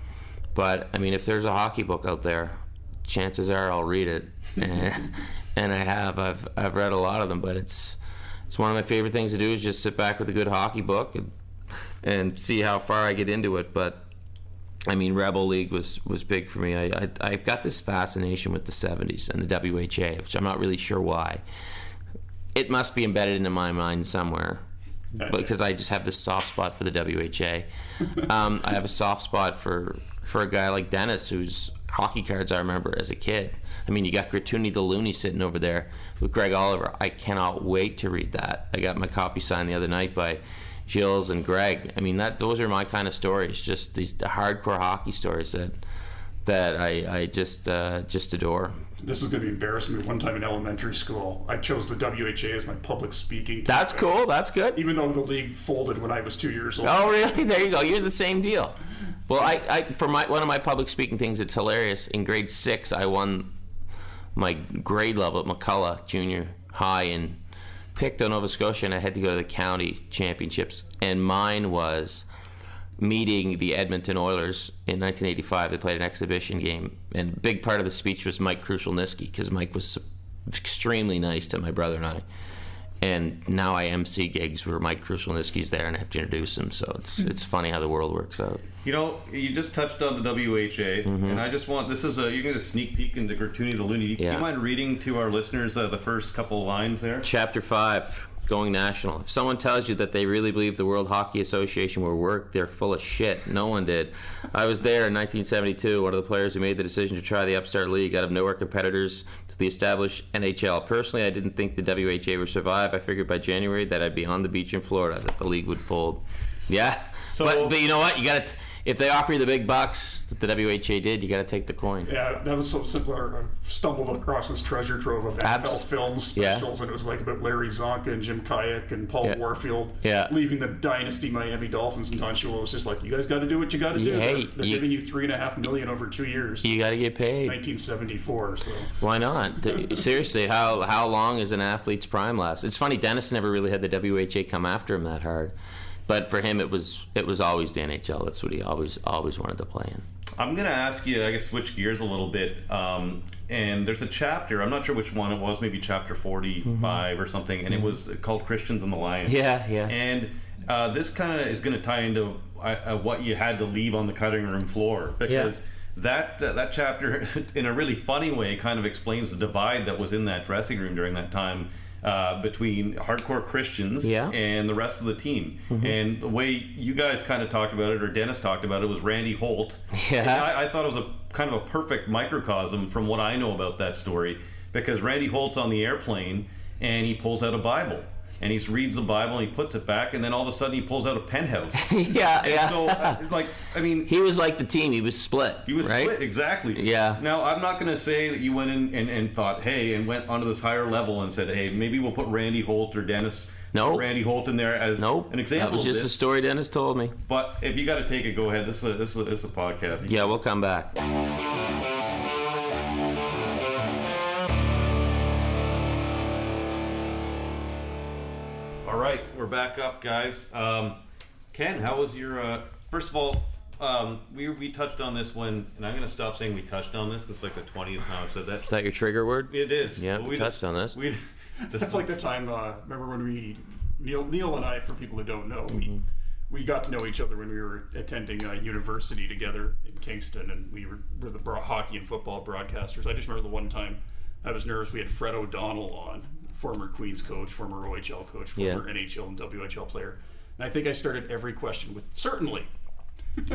But I mean, if there's a hockey book out there, chances are I'll read it, and, and I have. I've I've read a lot of them, but it's it's one of my favorite things to do is just sit back with a good hockey book and and see how far I get into it. But I mean, Rebel League was was big for me. I, I I've got this fascination with the '70s and the WHA, which I'm not really sure why. It must be embedded into my mind somewhere, because I just have this soft spot for the WHA. Um, I have a soft spot for for a guy like Dennis, whose hockey cards I remember as a kid. I mean, you got Gratoony the Loony sitting over there with Greg Oliver. I cannot wait to read that. I got my copy signed the other night by Gilles and Greg. I mean, that those are my kind of stories. Just these hardcore hockey stories that that I, I just uh, just adore. This is going to be embarrassing me. One time in elementary school, I chose the WHA as my public speaking. That's cool. That's good. Even though the league folded when I was two years old. Oh, really? There you go. You're the same deal. Well, I, I for my one of my public speaking things, it's hilarious. In grade six, I won my grade level at McCullough Junior High in Pictou, Nova Scotia, and I had to go to the county championships. And mine was meeting the Edmonton Oilers in 1985. They played an exhibition game, and a big part of the speech was Mike Krushelnyski because Mike was extremely nice to my brother and I. And now I MC gigs where Mike Krushelnyski's there and I have to introduce him. So it's it's funny how the world works out. You know, you just touched on the WHA, Mm-hmm. and I just want this is a you get a sneak peek into Gratoony the Loony. Do Yeah. you mind reading to our listeners uh, the first couple of lines there? Chapter 5 Going National. If someone tells you that they really believe the World Hockey Association will work, they're full of shit. No one did. I was there in 1972, one of the players who made the decision to try the Upstart League out of nowhere competitors to the established NHL. Personally, I didn't think the WHA would survive. I figured by January that I'd be on the beach in Florida, that the league would fold. Yeah. So- but, but you know what? You got to. If they offer you the big bucks that the WHA did, you got to take the coin. Yeah, that was so simple. I stumbled across this treasure trove of NFL Abs- films Yeah. specials, and it was like about Larry Csonka and Jim Kiick and Paul Yeah. Warfield Yeah. leaving the dynasty Miami Dolphins. And Don Shula was just like, "You guys got to do what you got to do. Hey, they're they're you- giving you three and a half million over two years." You got to get paid. 1974. So Why not? Seriously, how how long is an athlete's prime last? It's funny. Dennis never really had the WHA come after him that hard, but for him, it was it was always the NHL. That's what he always always wanted to play in. I'm going to ask you, I guess, switch gears a little bit. Um, and there's a chapter, I'm not sure which one it was, maybe chapter 45 or something, and it was called Christians and the Lions. Mm-hmm. Yeah, yeah. And uh, this kind of is going to tie into uh, uh, what you had to leave on the cutting room floor because that uh, that chapter, in a really funny way, kind of explains the divide that was in that dressing room during that time. Uh, between hardcore Christians Yeah. and the rest of the team, and the way you guys kind of talked about it, or Dennis talked about it, was Randy Holt. Yeah. I, I thought it was a kind of a perfect microcosm from what I know about that story, because Randy Holt's on the airplane and he pulls out a Bible and he reads the Bible and he puts it back, and then all of a sudden he pulls out a penthouse. yeah, And yeah. So, uh, like, I mean, he was like the team. He was split. he was right? split exactly. Yeah. Now I'm not going to say that you went in and, and thought, hey, and went onto this higher level and said, hey, maybe we'll put Randy Holt or Dennis. No. Randy Holt in there as Nope. an example. That was just a story Dennis told me. But if you got to take it, go ahead. This is a, this is a, this is a podcast. Yeah, we'll come back. All right, we're back up, guys. Um, Ken, how was your? Uh, first of all, um, we we touched on this when, and I'm going to stop saying we touched on this because it's like the twentieth time I've said that. Is that your trigger word? It is. Yeah, But we touched on this. We That's like the time. Uh, remember when we Neil Neil and I, for people who don't know, we we got to know each other when we were attending uh, university together in Kingston, and we were, were the bro- hockey and football broadcasters. I just remember the one time I was nervous. We had Fred O'Donnell on, former Queens coach, former OHL coach, Yeah. former NHL and WHL player, and I think I started every question with certainly.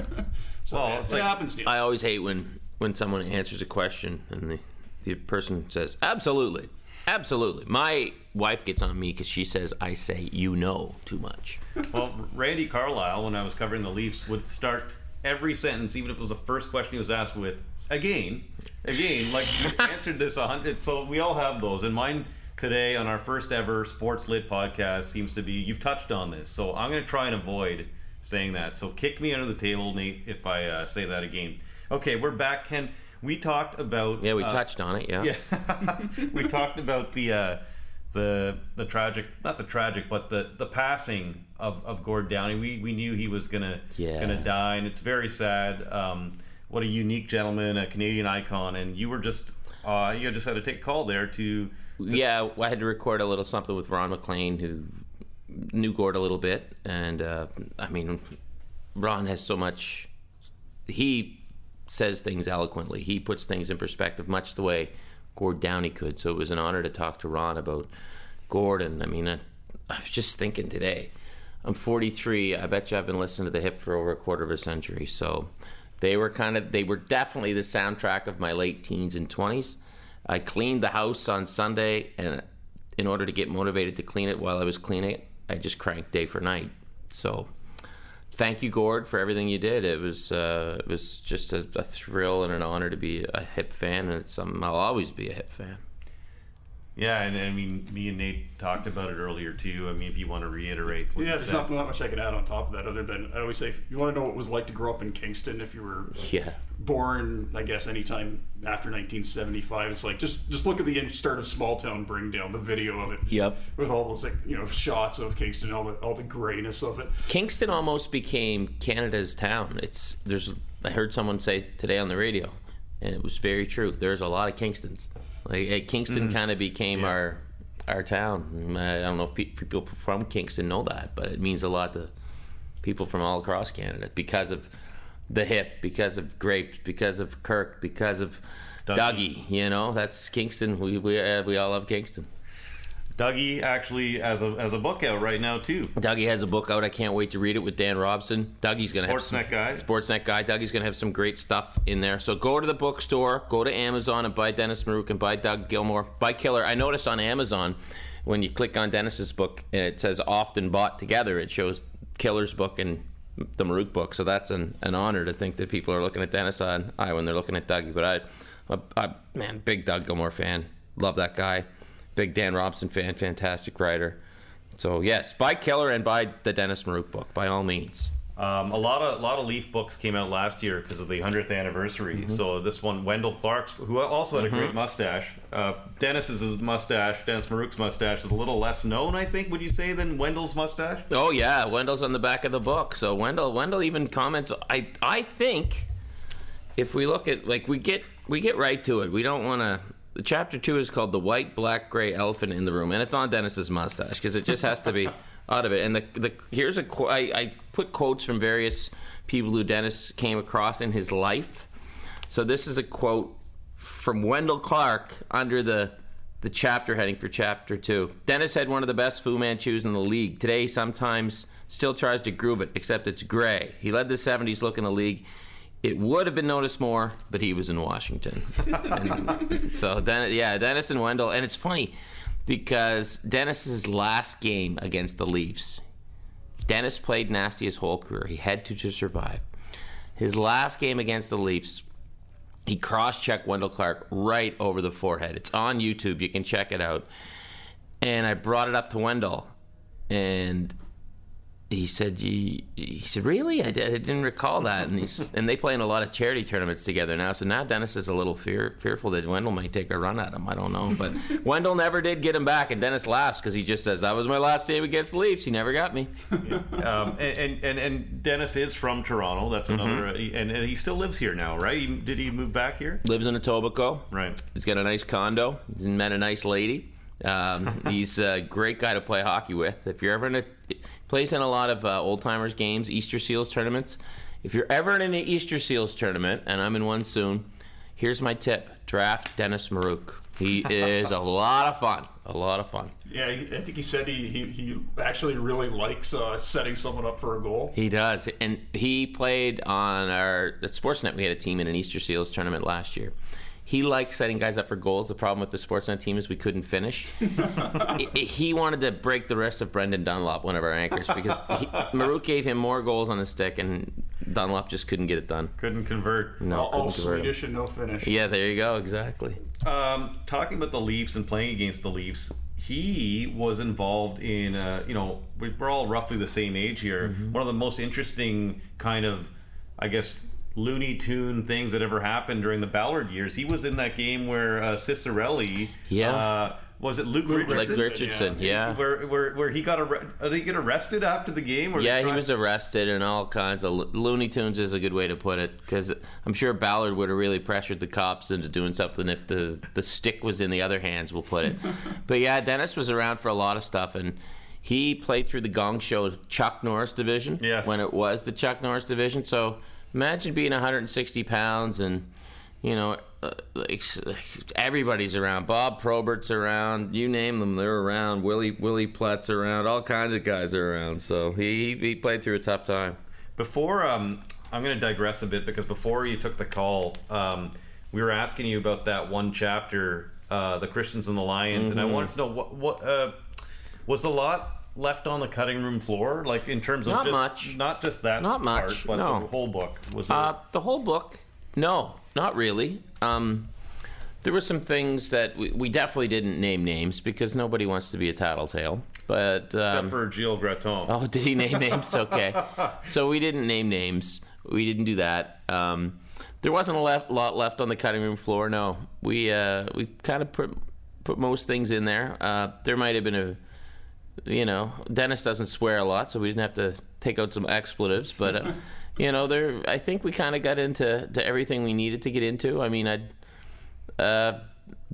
so Well, yeah, it's it like- happens, Neil. I always hate when when someone answers a question and the, the person says absolutely, absolutely. My wife gets on me because she says I say you know too much. well, Randy Carlyle, when I was covering the Leafs, would start every sentence, even if it was the first question he was asked with, again, again. Like you answered this a hundred. So we all have those, and mine today on our first ever Sports Lit podcast seems to be you've touched on this. So I'm going to try and avoid saying that. So kick me under the table, Nate, if I uh, say that again. Okay, we're back, Ken. We talked about Yeah, we uh, touched on it. Yeah. yeah, we talked about the uh, the the tragic, not the tragic, but the the passing of, of Gord Downie. We we knew he was gonna Yeah. gonna die, and it's very sad. Um, what a unique gentleman, a Canadian icon, and you were just uh, you just had to take a call there to. Yeah, I had to record a little something with Ron MacLean, who knew Gord a little bit, and uh, I mean, Ron has so much. He says things eloquently. He puts things in perspective, much the way Gord Downie could. So it was an honor to talk to Ron about Gordon. I mean, I, I was just thinking today. I'm 43. I bet you I've been listening to the Hip for over a quarter of a century. So they were kind of, they were definitely the soundtrack of my late teens and 20s. I cleaned the house on Sunday, and in order to get motivated to clean it while I was cleaning it, I just cranked day for night. So, thank you, Gord, for everything you did. It was uh, it was just a, a thrill and an honor to be a hip fan, and it's something I'll always be a hip fan. Yeah, and I mean, me and Nate talked about it earlier too. I mean, if you want to reiterate, what Yeah, you there's said. not, not much I can add on top of that other than I always say, if you want to know what it was like to grow up in Kingston, if you were Yeah. born, I guess, anytime after 1975, it's like just just look at the start of Small Town Bring Down, the video of it. Yep. With all those like you know shots of Kingston, all the all the grayness of it. Kingston almost became Canada's town. It's there's I heard someone say today on the radio, and it was very true. There's a lot of Kingstons. Like eh, Kingston kind of became our our town. I don't know if people from Kingston know that, but it means a lot to people from all across Canada because of the hip, because of grapes, because of Kirk, because of Dougie. Dougie. You know, that's Kingston. We we uh, we all love Kingston. Dougie actually has a as a book out right now too. Dougie has a book out. I can't wait to read it with Dan Robson. Dougie's gonna have some, Sportsnet guy. Sportsnet guy. Dougie's gonna have some great stuff in there. So go to the bookstore, go to Amazon, and buy Dennis Maruk and buy Doug Gilmour. Buy Killer. I noticed on Amazon when you click on Dennis's book and it says often bought together, it shows Killer's book and the Maruk book. So that's an, an honor to think that people are looking at Dennis on I when they're looking at Dougie. But I, I, I man, big Doug Gilmour fan. Love that guy. Big Dan Robson fan. Fantastic writer. So yes, buy Keller and buy the Dennis Maruk book by all means. Um, a lot of a lot of Leaf books came out last year because of the hundredth anniversary. Mm-hmm. So this one, Wendel Clark's, who also had a great mustache. Uh, Dennis's mustache, Dennis Maruk's mustache, is a little less known, I think. Would you say than Wendel's mustache? Oh yeah, Wendel's on the back of the book. So Wendel Wendel even comments I I think if we look at like we get we get right to it. We don't want to the chapter 2 is called the white black gray elephant in the room and it's on Dennis's mustache because it just has to be out of it. And the the here's a I, I put quotes from various people who Dennis came across in his life. So this is a quote from Wendel Clark under the the chapter heading for chapter two. Dennis had one of the best Fu Manchus in the league. Today, sometimes still tries to groove it, except it's gray. He led the 70s look in the league. It would have been noticed more, but he was in Washington. And so, Den- yeah, Dennis and Wendel. And it's funny because Dennis's last game against the Leafs, Dennis played nasty his whole career. He had to to survive. His last game against the Leafs, he cross-checked Wendel Clark right over the forehead. It's on YouTube. You can check it out. And I brought it up to Wendel, and he said, "He he said, really? I, di- I didn't recall that." And he's and they play in a lot of charity tournaments together now. So now Dennis is a little fear, fearful that Wendel might take a run at him. I don't know, but Wendel never did get him back, and Dennis laughs because he just says, "That was my last game against the Leafs. He never got me." Um, and, and, and and Dennis is from Toronto. That's another, Mm-hmm. uh, and, and he still lives here now, right? He, did he move back here? Lives in Etobicoke. Right. He's got a nice condo. He's met a nice lady. Um, he's a great guy to play hockey with. If you're ever in a plays in a lot of uh, old timers games, Easter Seals tournaments. If you're ever in an Easter Seals tournament, and I'm in one soon, here's my tip: draft Dennis Maruk. He is a lot of fun. A lot of fun. Yeah, I think he said he, he, he actually really likes uh, setting someone up for a goal. He does, and he played on our at Sportsnet. We had a team in an Easter Seals tournament last year. He likes setting guys up for goals. The problem with the Sportsnet team is we couldn't finish. I- I- he wanted to break the wrist of Brendan Dunlop, one of our anchors, because he, Maruk gave him more goals on his stick, and Dunlop just couldn't get it done. Couldn't convert. No, all all couldn't convert him. Swedish and no finish. Yeah, there you go. Exactly. Um, talking about the Leafs and playing against the Leafs, he was involved in, uh, you know, we- we're all roughly the same age here. Mm-hmm. One of the most interesting kind of, I guess, Looney Tune things that ever happened during the Ballard years. He was in that game where uh, Ciccarelli, Yeah. uh, was it Luke, Like Richardson? Richardson, yeah. Where, where, where he got arre- did he get arrested after the game? Or Yeah, he was arrested and all kinds of lo- Looney Tunes is a good way to put it because I'm sure Ballard would have really pressured the cops into doing something if the the stick was in the other hands. We'll put it. but yeah, Dennis was around for a lot of stuff and. He played through the Gong Show Chuck Norris division Yes. when it was the Chuck Norris division. So imagine being 160 pounds and you know, uh, like, everybody's around. Bob Probert's around. You name them, they're around. Willie Willie Plett's around. All kinds of guys are around. So he he played through a tough time. Before, um, I'm going to digress a bit because before you took the call, um, we were asking you about that one chapter, uh, the Christians and the Lions, and I Mm-hmm. wanted to know what what uh, was a lot left on the cutting room floor, like in terms of Not just, much. not just that Not part, much, but no. the whole book was. Uh, the whole book, no, not really. Um, there were some things that we, we definitely didn't name names because nobody wants to be a tattletale. But um, except for Gilles Gratton. Oh, did he name names? Okay. so we didn't name names. We didn't do that. Um, there wasn't a left, lot left on the cutting room floor. No, we uh, we kind of put put most things in there. Uh, there might have been a, you know, Dennis doesn't swear a lot, so we didn't have to take out some expletives. But uh, you know, there I think we kind of got into to everything we needed to get into. I mean, I. Uh,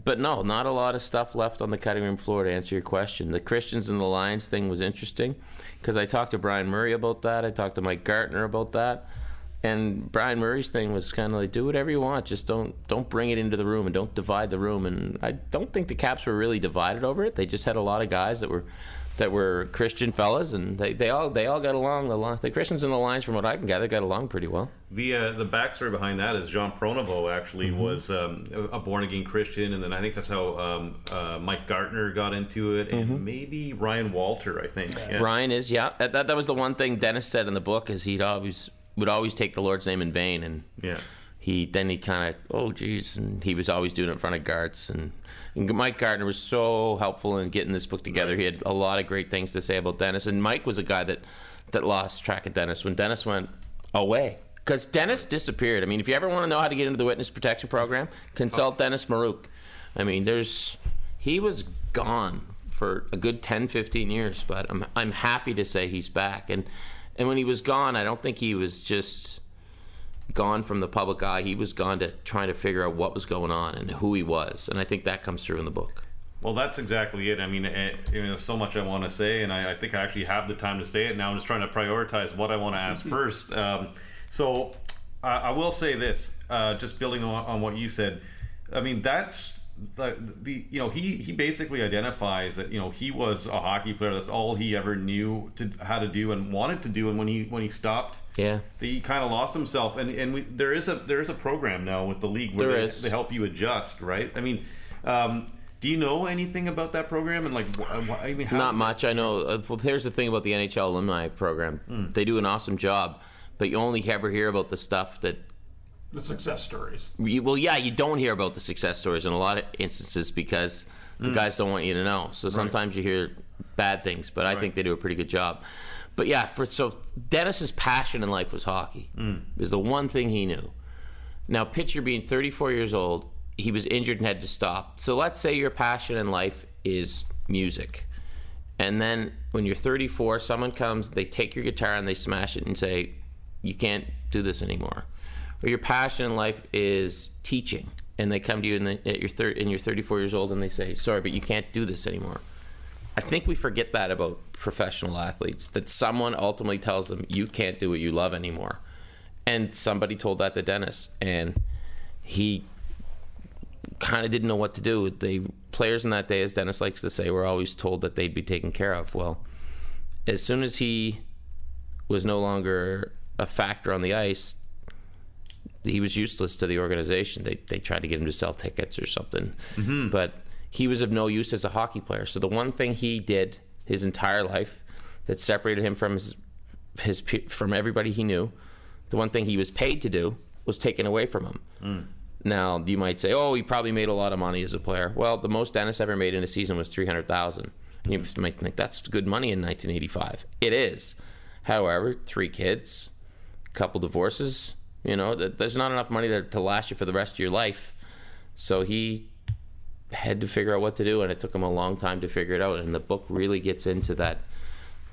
but no, not a lot of stuff left on the cutting room floor to answer your question. The Christians and the Lions thing was interesting because I talked to Brian Murray about that. I talked to Mike Gartner about that. And Brian Murray's thing was kind of like do whatever you want, just don't don't bring it into the room and don't divide the room. And I don't think the Caps were really divided over it. They just had a lot of guys that were that were Christian fellas, and they, they all they all got along. The the Christians and the Lions, from what I can gather, got along pretty well. The uh, the backstory behind that is Jean Pronovost actually Mm-hmm. was um, a born again Christian, and then I think that's how um, uh, Mike Gartner got into it, and maybe Ryan Walter, I think. Yeah. Mm-hmm. Ryan is, yeah. That, that, that was the one thing Dennis said in the book is he'd always would always take the Lord's name in vain, and Yeah. he then he kind of oh geez, and he was always doing it in front of Garts, and, and Mike Gartner was so helpful in getting this book together. He had a lot of great things to say about Dennis, and Mike was a guy that that lost track of Dennis when Dennis went away. Because Dennis disappeared. I mean, if you ever want to know how to get into the witness protection program, consult oh. Dennis Maruk. I mean, there's he was gone for a good 10, 15 years, but I'm I'm happy to say he's back. And and when he was gone, I don't think he was just gone from the public eye. He was gone to trying to figure out what was going on and who he was. And I think that comes through in the book. Well, that's exactly it. I mean, it, know, there's so much I want to say, and I, I think I actually have the time to say it now. I'm just trying to prioritize what I want to ask first. Um, so, I, I will say this, uh, just building on, on what you said. I mean, that's the, the you know he he basically identifies that you know he was a hockey player. That's all he ever knew to how to do and wanted to do. And when he when he stopped, Yeah. he kind of lost himself. And and we, there is a there is a program now with the league where There they, is. they help you adjust, right? I mean. Um, do you know anything about that program and like? wh- I mean, how, Not much. I know. Uh, well, here's the thing about the NHL alumni program. Hmm. They do an awesome job, but you only ever hear about the stuff that. The success stories. You, well, yeah, you don't hear about the success stories in a lot of instances because Hmm. the guys don't want you to know. So sometimes you hear bad things, but I think they do a pretty good job. But yeah, for so Dennis's passion in life was hockey. Hmm. Is the one thing he knew. Now, picture being 34 years old. He was injured and had to stop. So let's say your passion in life is music. And then when you're 34, someone comes, they take your guitar and they smash it and say, You can't do this anymore. Or your passion in life is teaching. And they come to you and, at your thir- and you're 34 years old and they say, Sorry, but you can't do this anymore. I think we forget that about professional athletes that someone ultimately tells them, You can't do what you love anymore. And somebody told that to Dennis. And he kind of didn't know what to do. The players in that day, as Dennis likes to say, were always told that they'd be taken care of. Well, as soon as he was no longer a factor on the ice, he was useless to the organization. They they tried to get him to sell tickets or something, mm-hmm. but he was of no use as a hockey player. So the one thing he did his entire life that separated him from his his from everybody he knew, the one thing he was paid to do was taken away from him. Mm. Now you might say, "Oh, he probably made a lot of money as a player." Well, the most Dennis ever made in a season was three hundred thousand. You might think that's good money in 1985. It is. However, three kids, couple divorces. You know, th- there's not enough money to, to last you for the rest of your life. So he had to figure out what to do, and it took him a long time to figure it out. And the book really gets into that.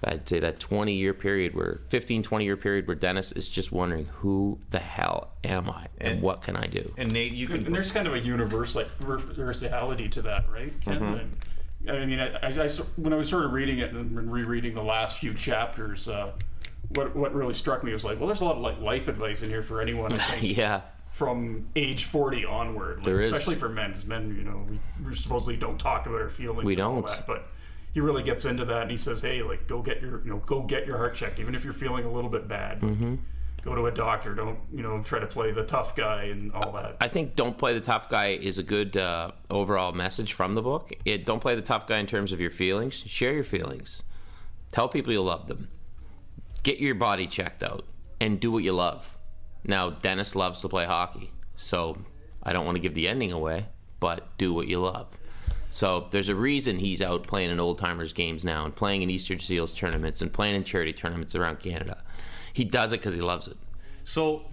I'd say that 20 year period where 15, 20 year period where Dennis is just wondering who the hell am I and, And- what can I do? and Nate, you can. And can. there's kind of a universe like universality to that, right? Ken? And, I mean, I, I, I s- when I was sort of reading it and rereading the last few chapters, uh, what what really struck me was like, well, there's a lot of like life advice in here for anyone. I think yeah. from age 40 onward, like, There is. especially for men, because men, you know, we, we supposedly don't talk about our feelings. We and all don't. that, but he really gets into that, and he says, "Hey, like, go get your, you know, go get your heart checked, even if you're feeling a little bit bad. Mm-hmm. Go to a doctor. Don't, you know, try to play the tough guy and all that." I think "Don't Play the Tough Guy" is a good uh, overall message from the book. It don't play the tough guy in terms of your feelings. Share your feelings. Tell people you love them. Get your body checked out and do what you love. Now, Dennis loves to play hockey, so I don't want to give the ending away, but do what you love. So there's a reason he's out playing in old timers games now and playing in Easter Seals tournaments and playing in charity tournaments around Canada. He does it because he loves it. So,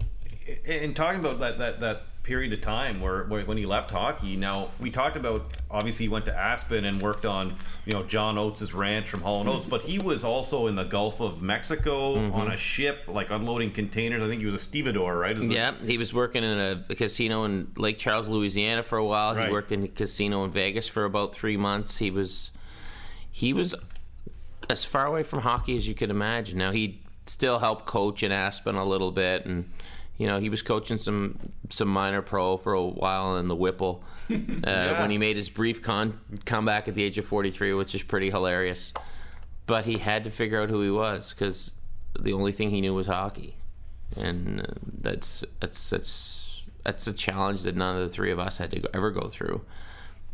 in talking about that that that period of time where, where when he left hockey, now we talked about obviously he went to Aspen and worked on you know John Oates' ranch from Hall and Oates, but he was also in the Gulf of Mexico mm-hmm. on a ship like unloading containers. I think he was a stevedore, right? Is it- Yeah, he was working in a, a casino in Lake Charles, Louisiana for a while. Right. He worked in a casino in Vegas for about three months. He was he was as far away from hockey as you could imagine. Now he still helped coach in Aspen a little bit, and you know he was coaching some some minor pro for a while in the Whipple uh, when he made his brief con- comeback at the age of 43, which is pretty hilarious. But he had to figure out who he was because the only thing he knew was hockey and uh, that's that's that's that's a challenge that none of the three of us had to go, ever go through.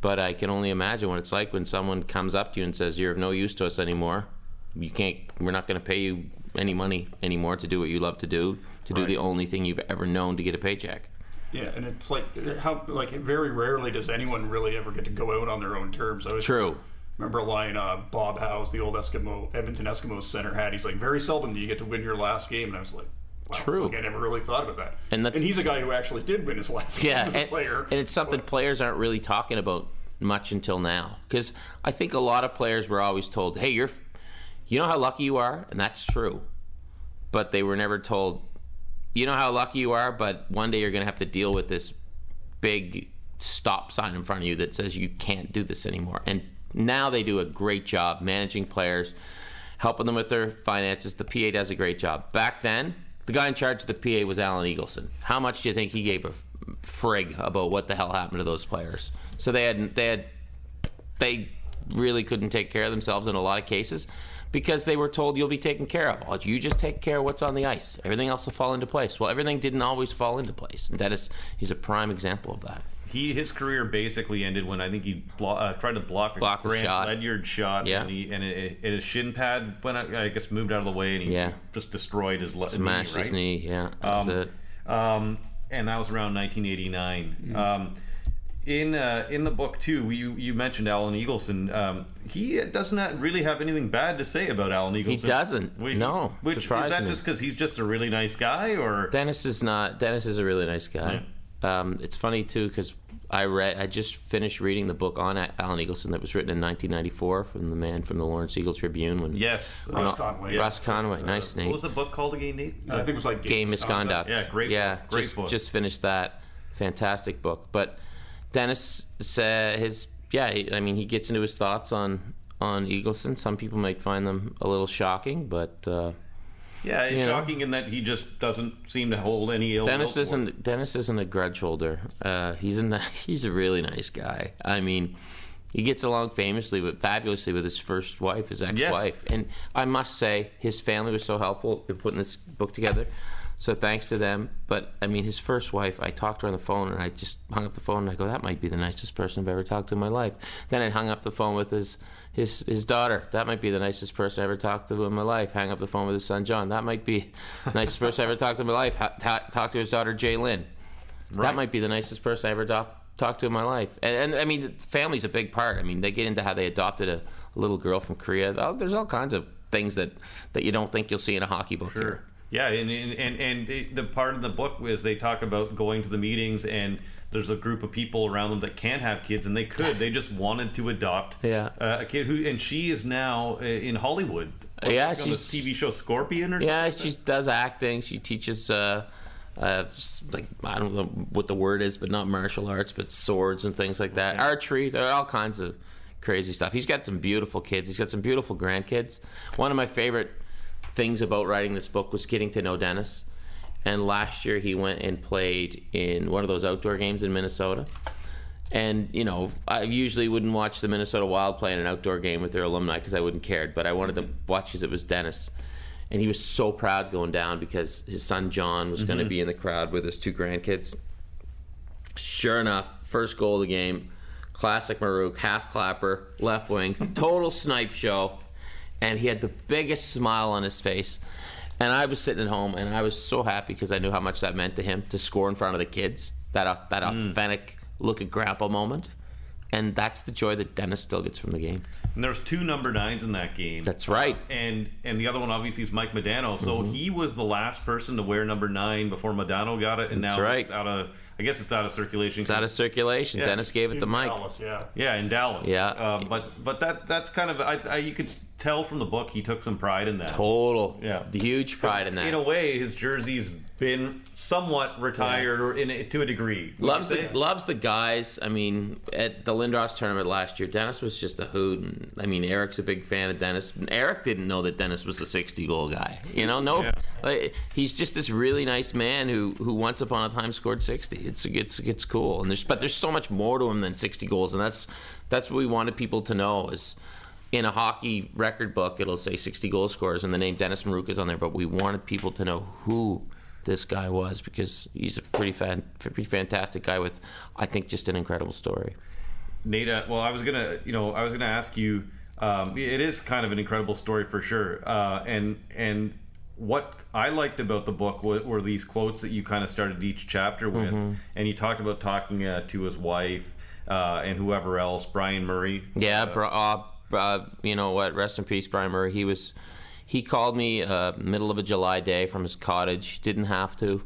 But I can only imagine what it's like when someone comes up to you and says, "You're of no use to us anymore. You can't. We're not going to pay you any money anymore to do what you love to do, to do Right. the only thing you've ever known to get a paycheck." Yeah, and it's like how like very rarely does anyone really ever get to go out on their own terms. I was, True. Remember a line uh, Bob Howe's, the old Eskimo Edmonton Eskimos center had. He's like, very seldom do you get to win your last game, and I was like, wow, True. like, I never really thought about that. And that's- he's a guy who actually did win his last game Yeah, as a and, player. and it's something players aren't really talking about much until now. Because I think a lot of players were always told, "Hey, you're, you know how lucky you are," and that's true. But they were never told, "You know how lucky you are," but one day you're going to have to deal with this big stop sign in front of you that says you can't do this anymore. And now they do a great job managing players, helping them with their finances. The PA does a great job. Back then, the guy in charge of the PA was Alan Eagleson. How much do you think he gave a frig about what the hell happened to those players? So they had they had they really couldn't take care of themselves in a lot of cases because they were told you'll be taken care of. You just take care of what's on the ice. Everything else will fall into place. Well, everything didn't always fall into place. And Dennis, he's a prime example of that. He his career basically ended when I think he blo- uh, tried to block a Block Grant shot. Ledyard shot, Yeah. and, he, and it, it, his shin pad went out, I guess moved out of the way, and he Yeah. just destroyed his le- Smashed knee, his knee. Yeah, that's Um, it. Um, and that was around 1989. Um, in uh, in the book too, you you mentioned Alan Eagleson. Um, he does not really have anything bad to say about Alan Eagleson. He doesn't. Which, No, Which is that just because he's just a really nice guy, or Dennis is not. Dennis is a really nice guy. Um, it's funny too because I read. I just finished reading the book on Alan Eagleson that was written in 1994 from the man from the Lawrence Eagle Tribune. When yes, Russ Conway. Russ Conway, nice what name. What was the book called again, Nate? I think it was like Game misconduct. Yeah, great Yeah, book, great just book. just finished that. Fantastic book. But Dennis said his. Yeah, I mean, he gets into his thoughts on on Eagleson. Some people might find them a little shocking, but. Uh, Yeah, it's You know. shocking in that he just doesn't seem to hold any ill. Dennis will for it. isn't Dennis isn't a grudge holder. Uh, he's a he's a really nice guy. I mean, he gets along famously, but fabulously with his first wife, his ex-wife. And I must say, his family was so helpful in putting this book together. So thanks to them. But I mean, his first wife, I talked to her on the phone, and I just hung up the phone, and I go, "That might be the nicest person I've ever talked to in my life." Then I hung up the phone with his. His, his daughter, that might be the nicest person I ever talked to in my life. Hang up the phone with his son John, that might be the nicest person I ever talked to in my life. Ha- ta- talk to his daughter Jay Lynn, that might be the nicest person I ever do- talked to in my life. And, and I mean, family's a big part. I mean, they get into how they adopted a, a little girl from Korea. Oh, There's all kinds of things that, that you don't think you'll see in a hockey book here. Yeah, and and and, the, part of the book is they talk about going to the meetings and there's a group of people around them that can't have kids and they could. They just wanted to adopt Yeah. uh, a kid who and she is now uh, in Hollywood. What's Yeah, the she's- TV show Scorpion or something. Yeah, something. she does acting. She teaches, uh, uh, like I don't know what the word is, but not martial arts, but swords and things like that. Archery, there are all kinds of crazy stuff. He's got some beautiful kids. He's got some beautiful grandkids. One of my favorite things about writing this book was getting to know Dennis. And last year he went and played in one of those outdoor games in Minnesota. And you know, I usually wouldn't watch the Minnesota Wild play in an outdoor game with their alumni because I wouldn't cared. But I wanted to watch because it was Dennis, and he was so proud going down because his son John was going to mm-hmm. be in the crowd with his two grandkids. Sure enough, first goal of the game, classic Maruk, half clapper, left wing, total snipe show, and he had the biggest smile on his face. And I was sitting at home, and I was so happy because I knew how much that meant to him to score in front of the kids. That that authentic look at grandpa moment, and that's the joy that Dennis still gets from the game. And there's two number nines in that game. That's right. and and the other one obviously is Mike Modano. So Mm-hmm. he was the last person to wear number nine before Modano got it, and That's now right. it's out of. I guess it's out of circulation. It's out of circulation. Yeah. Dennis gave it to Mike. Dallas, yeah. Yeah, in Dallas. Yeah. Uh, but but that that's kind of I, I you could tell from the book he took some pride in that. Total. Yeah. Huge pride in that. In a way, his jersey's been somewhat retired or in to a degree. Loves the loves the guys. I mean, at the Lindros tournament last year, Dennis was just a hoot. And, I mean, Eric's a big fan of Dennis. And Eric didn't know that Dennis was a 60 goal guy. You know, no, Yeah. like, he's just this really nice man who who once upon a time scored 60. It's it's it's cool. And there's but there's so much more to him than 60 goals, and that's that's what we wanted people to know is. In a hockey record book, it'll say 60 goal scorers, and the name Dennis Maruk is on there. But we wanted people to know who this guy was because he's a pretty fan, pretty fantastic guy with, I think, just an incredible story. Nate, uh, well, I was gonna, you know, I was gonna ask you. Um, it is kind of an incredible story for sure, uh, and and what I liked about the book were, were these quotes that you kind of started each chapter with, Mm-hmm. and you talked about talking uh, to his wife uh, and whoever else, Brian Murray. Yeah, bro, uh, uh, you know what? Rest in peace, Brian Murray. He was, he called me uh, middle of a July day from his cottage. Didn't have to.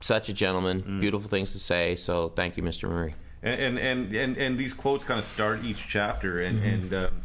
Such a gentleman. Beautiful things to say. So thank you, Mr. Murray. And and and and, these quotes kind of start each chapter, and Mm-hmm. and. Um,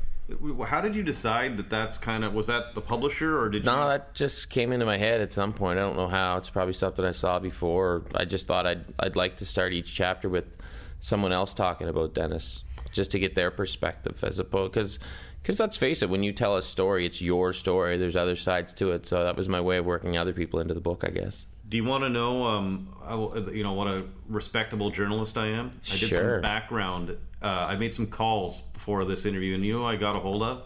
how did you decide that that's kind of was that the publisher or did you No, that just came into my head at some point. I don't know how. It's probably something I saw before. I just thought I'd I'd like to start each chapter with someone else talking about Dennis, just to get their perspective as opposed because. Because let's face it, when you tell a story, it's your story. There's other sides to it. So that was my way of working other people into the book, I guess. Do you want to know, um, I you know, what a respectable journalist I am? I did Sure. some background. Uh, I made some calls before this interview, and you know who I got a hold of?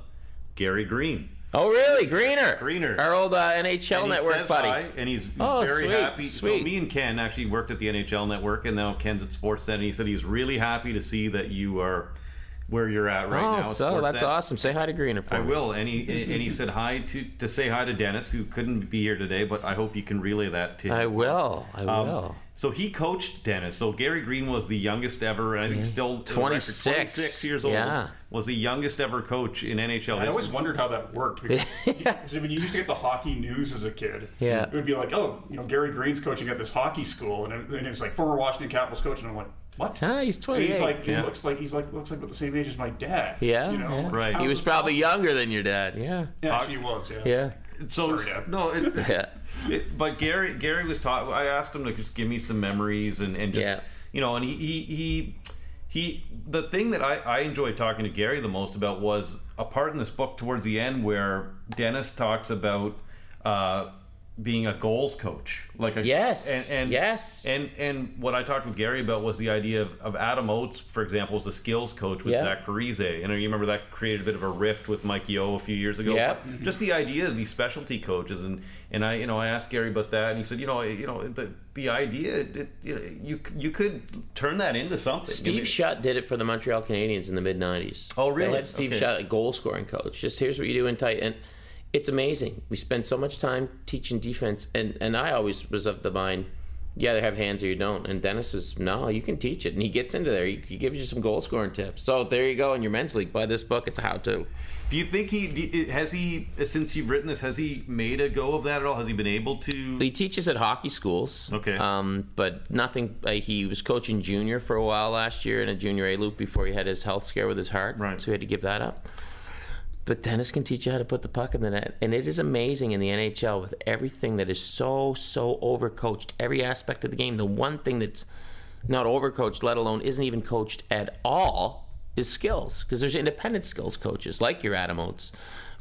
Gary Green. Oh, really? Greener. Greener. Our old uh, NHL And Network buddy. hi, and he's Oh, very sweet, happy. So me and Ken actually worked at the NHL Network, and now Ken's at Sportsnet, and he said he's really happy to see that you are where you're at right oh, now. at so that's awesome. Say hi to Greener for I me. will, and he and he said hi to to say hi to Dennis, who couldn't be here today, but I hope you can relay that to him. I will. I Um, will. So he coached Dennis. So Gary Green was the youngest ever, and I think still to the record, 26. 26 years old. Yeah. Was the youngest ever coach in NHL. I always wondered how that worked because, because when you used to get the hockey news as a kid, Yeah. it would be like, oh, you know, Gary Green's coaching at this hockey school, and it, and it's like former Washington Capitals coach, and I'm like, what? Ah, he's And 28. he's like, Yeah. he looks like he's like looks like about the same age as my dad. yeah, you know, yeah. Right. How's He was probably possible? younger than your dad. Yeah. Yeah, actually, he was. Yeah. Yeah. So Sorry, Dad. no, it, Yeah. it, but Gary Gary was taught. I asked him to just give me some memories and and just Yeah. you know, and he he he. He, the thing that I, I enjoyed talking to Gary the most about was a part in this book towards the end where Dennis talks about uh, being a goals coach, like a Yes. and, and Yes. and and what I talked with Gary about was the idea of, of Adam Oates, for example, was the skills coach with Yeah. Zach Parise. And you remember that created a bit of a rift with Mike Yeo a few years ago. Yeah. But Just the idea of these specialty coaches, and and I you know I asked Gary about that, and he said you know you know the the idea it, you you you could turn that into something. I Steve mean, Shutt did it for the Montreal Canadiens in the mid '90s. Oh, really? They had Steve Okay. Shutt, a goal scoring coach. Just here's what you do in tight, and it's amazing. We spend so much time teaching defense, and and I always was of the mind, you either have hands or you don't. And Dennis is no, you can teach it, and he gets into there. He, he gives you some goal scoring tips. So there you go in your men's league. Buy this book. It's a how to. Do you think he do has he since you've written this has he made a go of that at all? Has he been able to? He teaches at hockey schools. Okay. Um, but nothing. Uh, he was coaching junior for a while last year in a junior A loop before he had his health scare with his heart. Right. So he had to give that up. But Dennis can teach you how to put the puck in the net, and it is amazing in the NHL with everything that is so so overcoached. Every aspect of the game. The one thing that's not overcoached, let alone isn't even coached at all, is skills. Because there's independent skills coaches like your Adam Oates.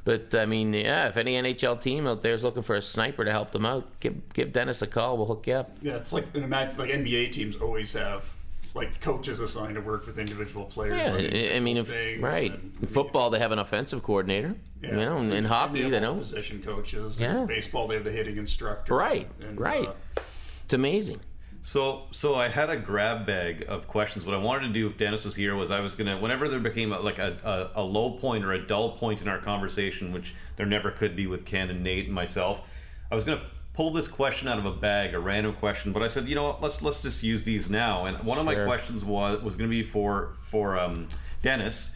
But I mean, yeah, if any NHL team out there is looking for a sniper to help them out, give give Dennis a call. We'll hook you up. Yeah, it's like imagine like NBA teams always have like coaches assigned to work with individual players. Yeah, on I- I mean, if, right. and- football, they have an offensive coordinator. Yeah. You know, and in hockey, have they all know. position coaches. Yeah. baseball they have the hitting instructor. Right, And, right. uh, It's amazing. So, so I had a grab bag of questions. What I wanted to do if Dennis was here was I was gonna, whenever there became a, like a, a, a low point or a dull point in our conversation, which there never could be with Ken and Nate and myself, I was gonna pull this question out of a bag, a random question. But I said, you know what, let's let's just use these now. And one of my questions was was gonna be for for um, Dennis.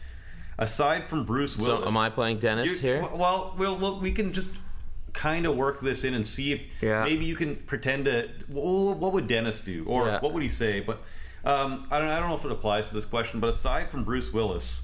Aside from Bruce Willis, So, am I playing Dennis you- here? Well, well, well, we can just kind of work this in and see if Yeah. maybe you can pretend to. What what would Dennis do, or Yeah. what would he say? But um, I don't. I don't know if it applies to this question. But aside from Bruce Willis,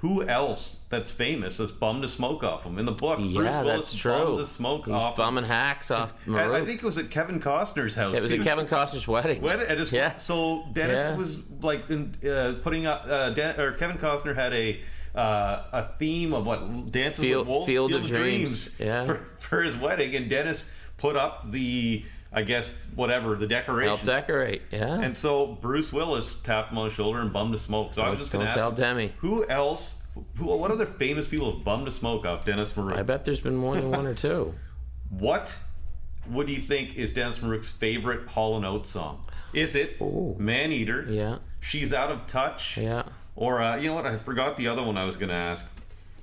who else that's famous has bummed a smoke off him in the book? Bruce Yeah, Willis that's true. bummed a smoke He's off. him. bumming hacks off. And I think it was at Kevin Costner's house. it was too. at Kevin Costner's wedding. When, at his, Yeah. So Dennis Yeah. was like in, uh, putting up. Uh, Dan, or Kevin Costner had a uh, a theme of what Dances Field- with Wolves, Field of Dreams. Yeah. for, for his wedding, and Dennis put up the I guess whatever the decoration. Help decorate. Yeah. And so Bruce Willis tapped him on the shoulder and bummed a smoke. So I was just going Don't to tell him, Demi. who else? Who, what other famous people have bummed a smoke off Dennis Maruk? I bet there's been more than one or two. What would you think is Dennis Maruk's favorite Hall and Oates song? Is it Ooh. Man Eater? Yeah. She's Out of Touch? Yeah. Or uh, you know what? I forgot the other one I was going to ask.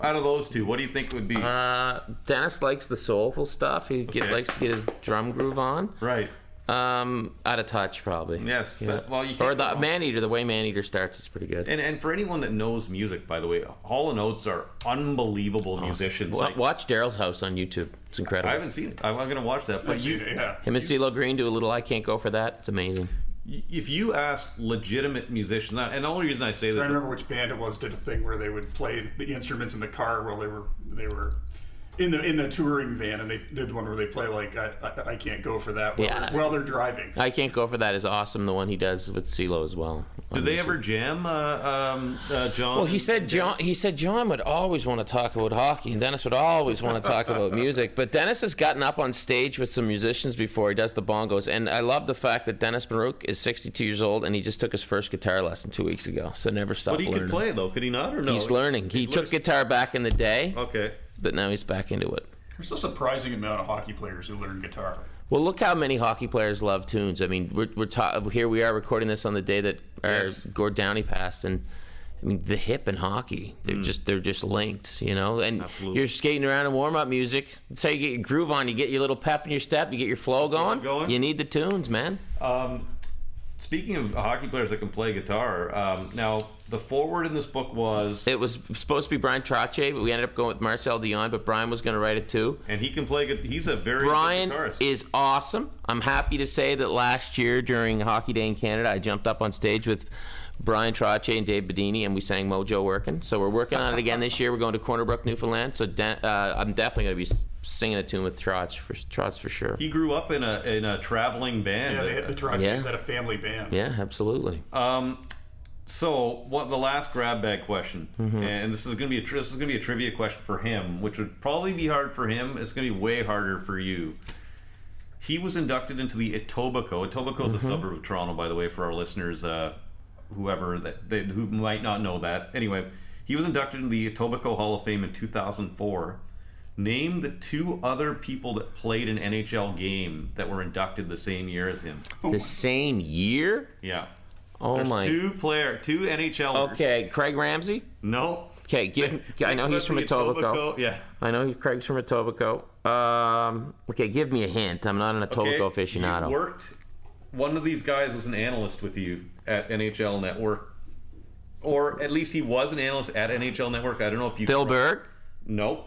Out of those two, what do you think would be? Uh, Dennis likes the soulful stuff. He get, Okay. likes to get his drum groove on. right. Um, out of touch, probably. Yes. Yeah. that- well, you or can't go the. Man Eater. The way Man Eater starts is pretty good. And and for anyone that knows music, by the way, Hall and Oates are unbelievable musicians. Wa- Like, Watch Daryl's house on YouTube. It's incredible. I haven't seen it. I'm, I'm going to watch that. But you, seen it, yeah. Him and CeeLo Green do a little I Can't Go For That. It's amazing. If you ask legitimate musicians, and the only reason I say this, I remember which band it was did a thing where they would play the instruments in the car while they were they were in the in the touring van, and they did one where they play like I, I, I can't go for that while, Yeah. they're, while they're driving. I can't go for that is awesome. The one he does with CeeLo as well. Did they ever jam, uh, um, uh, John? Well, he said John. He said John would always want to talk about hockey, and Dennis would always want to talk about music. But Dennis has gotten up on stage with some musicians before he does the bongos, and I love the fact that Dennis Maruk is 62 years old, and he just took his first guitar lesson two weeks ago. So never stop But he learning. could play though, could he not? Or no? He's learning. He He's took guitar back in the day, Okay. But now he's back into it. There's a surprising amount of hockey players who learn guitar. Well, look how many hockey players love tunes. I mean, we're, we're ta- here we are recording this on the day that our Yes. Gord Downie passed, and I mean the hip and hockey they're just they're just linked, you know. And Mm. Absolutely. you're skating around in warm up music. That's how you get your groove on. You get your little pep in your step. You get your flow going. going. You need the tunes, man. Um, speaking of hockey players that can play guitar, um, now the forward in this book was, It was supposed to be Brian Trache, but we ended up going with Marcel Dionne. But Brian was going to write it too. and he can play. good He's a very Brian good guitarist. is awesome. I'm happy to say that last year during Hockey Day in Canada, I jumped up on stage with Brian Trache and Dave Bidini, and we sang Mojo Working. So we're working on it again this year. We're going to Corner Brook, Newfoundland. So de- uh, I'm definitely going to be singing a tune with Trotch for Trotch for sure. he grew up in a in a traveling band. Yeah, they had the Trojans Yeah. had a family band. Yeah, absolutely. Um, so what the last grab bag question, Mm-hmm. and this is going to be a tri- this is going to be a trivia question for him, which would probably be hard for him. It's going to be way harder for you. He was inducted into the Etobicoke. Etobicoke is Mm-hmm. a suburb of Toronto, by the way, for our listeners, uh, whoever that they, who might not know that. Anyway, he was inducted into the Etobicoke Hall of Fame in 2004. Name the two other people that played an NHL game that were inducted the same year as him. The same year? Yeah. Oh There's my. two player, two NHLers. Okay, Craig Ramsay. No. Okay, give. I know he's from the Etobicoke. Yeah. I know Craig's from Etobicoke. Um, okay, give me a hint. I'm not an Etobicoke Okay, aficionado. You worked. One of these guys was an analyst with you at NHL Network, or at least he was an analyst at NHL Network. I don't know if you. Bill Berg. No.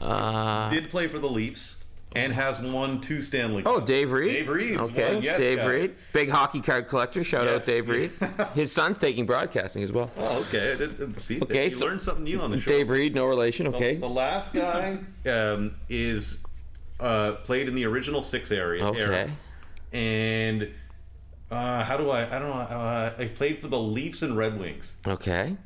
Uh, Did play for the Leafs and has won two Stanley. Cups. oh, Dave Reid. Dave Reid. Okay, yes Dave guy. Reid, big hockey card collector. Shout Yes. out Dave Reid. His son's taking broadcasting as well. Oh, okay. I did- did- See, Okay, you so- learned something new on the show. Dave Reid, no relation. The- Okay. The, last guy um, is uh, played in the original six area. Okay. Era. And uh, how do I? I don't know. Uh, I played for the Leafs and Red Wings. Okay.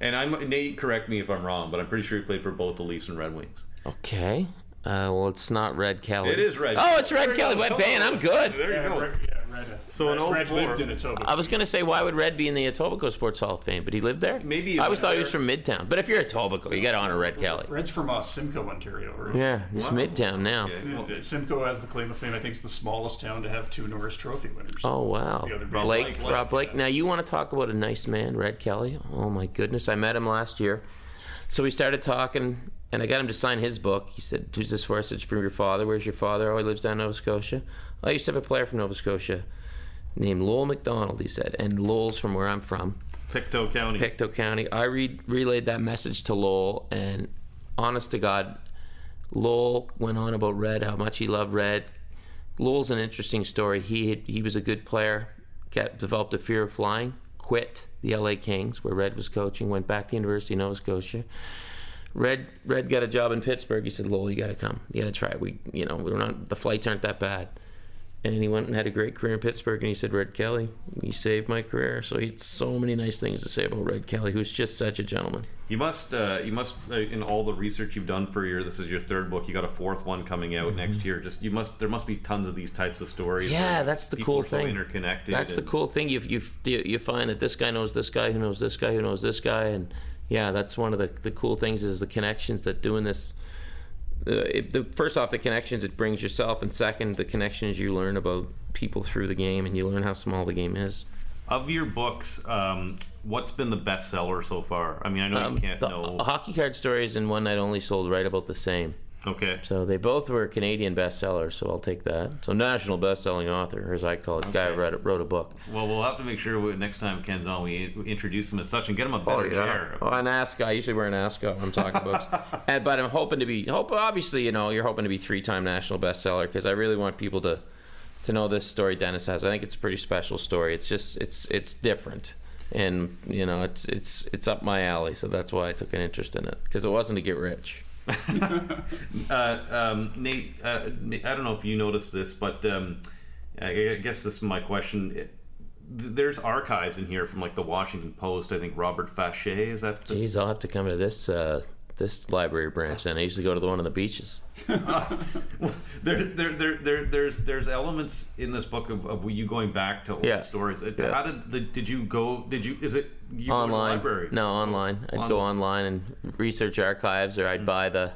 And I'm Nate. Correct me if I'm wrong, but I'm pretty sure he played for both the Leafs and Red Wings. Okay. Uh, well, it's not Red Kelly. It is Red. Oh, it's Red Kelly. go. What? I'm good. There you Yeah, go. Red, yeah, Red, So in Red, Red 04 lived in Etobicoke. I was gonna say, why would Red be in the Etobicoke Sports Hall of Fame? But he lived there. Maybe I always thought he was from Midtown. But if you're Etobicoke, you got to honor Red Kelly. Red's from uh, Simcoe, Ontario. Right? Yeah, he's Wow. Midtown now. Okay, well, Simcoe has the claim of fame. I think it's the smallest town to have two Norris Trophy winners. Oh wow, The other Blake, Blake, Rob Blake, Blake. yeah. Now you want to talk about a nice man, Red Kelly? Oh my goodness, I met him last year. So we started talking, and I got him to sign his book. He said, "Who's this for?" I said, "From your father." Where's your father? Oh, he lives down in Nova Scotia. I used to have a player from Nova Scotia named Lowell MacDonald. He said, and Lowell's from where I'm from. Pictou County. Pictou County. I re- relayed that message to Lowell, and honest to God, Lowell went on about Red, how much he loved Red. Lowell's an interesting story. He had, he was a good player, got, developed a fear of flying, quit the LA Kings, where Red was coaching, went back to University of Nova Scotia. Red Red got a job in Pittsburgh. He said, "Lowell, you got to come. You got to try. We, you know, we're not. The flights aren't that bad." And he went and had a great career in Pittsburgh. And he said, "Red Kelly, he saved my career." So he had so many nice things to say about Red Kelly, who's just such a gentleman. You must, uh, you must, uh, in all the research you've done for your, this is your third book. You got a fourth one coming out next year. Just, you must, there must be tons of these types of stories. Mm-hmm. Yeah, that's the cool are so thing. interconnected. That's the cool thing. You you you find that this guy knows this guy who knows this guy who knows this guy, and yeah, that's one of the the cool things is the connections that doing this. Uh, it, the first off, the connections it brings yourself, and second, the connections you learn about people through the game, and you learn how small the game is. Of your books, um, what's been the bestseller so far? I mean, I know Um, you can't the know. hockey card stories and one night only sold right about the same. Okay. So they both were Canadian bestsellers, so I'll take that. So national best-selling author, as I call it, guy who Okay. wrote, wrote a book. Well, we'll have to make sure we, next time Ken's on, we introduce him as such and get him a better oh, chair. Oh, an ascot. I usually wear an ascot when I'm talking books. And, but I'm hoping to be. Hope obviously, you know, you're hoping to be three-time national bestseller because I really want people to to know this story Dennis has. I think it's a pretty special story. It's just it's it's different, and you know, it's it's it's up my alley. So that's why I took an interest in it because it wasn't to get rich. uh, um, Nate, uh, I don't know if you noticed this, but um, I guess this is my question. It, there's archives in here from like the Washington Post. I think Robert Fachet is that. The, Jeez, I'll have to come to this uh, this library branch. Then I usually go to the one on the beaches. uh, there, there, there, there, there's there's elements in this book of, of you going back to old Yeah. stories. Uh, Yeah. How did the, did you go? Did you is it you go to the online. library? No, online. I'd go online and research archives, or I'd buy the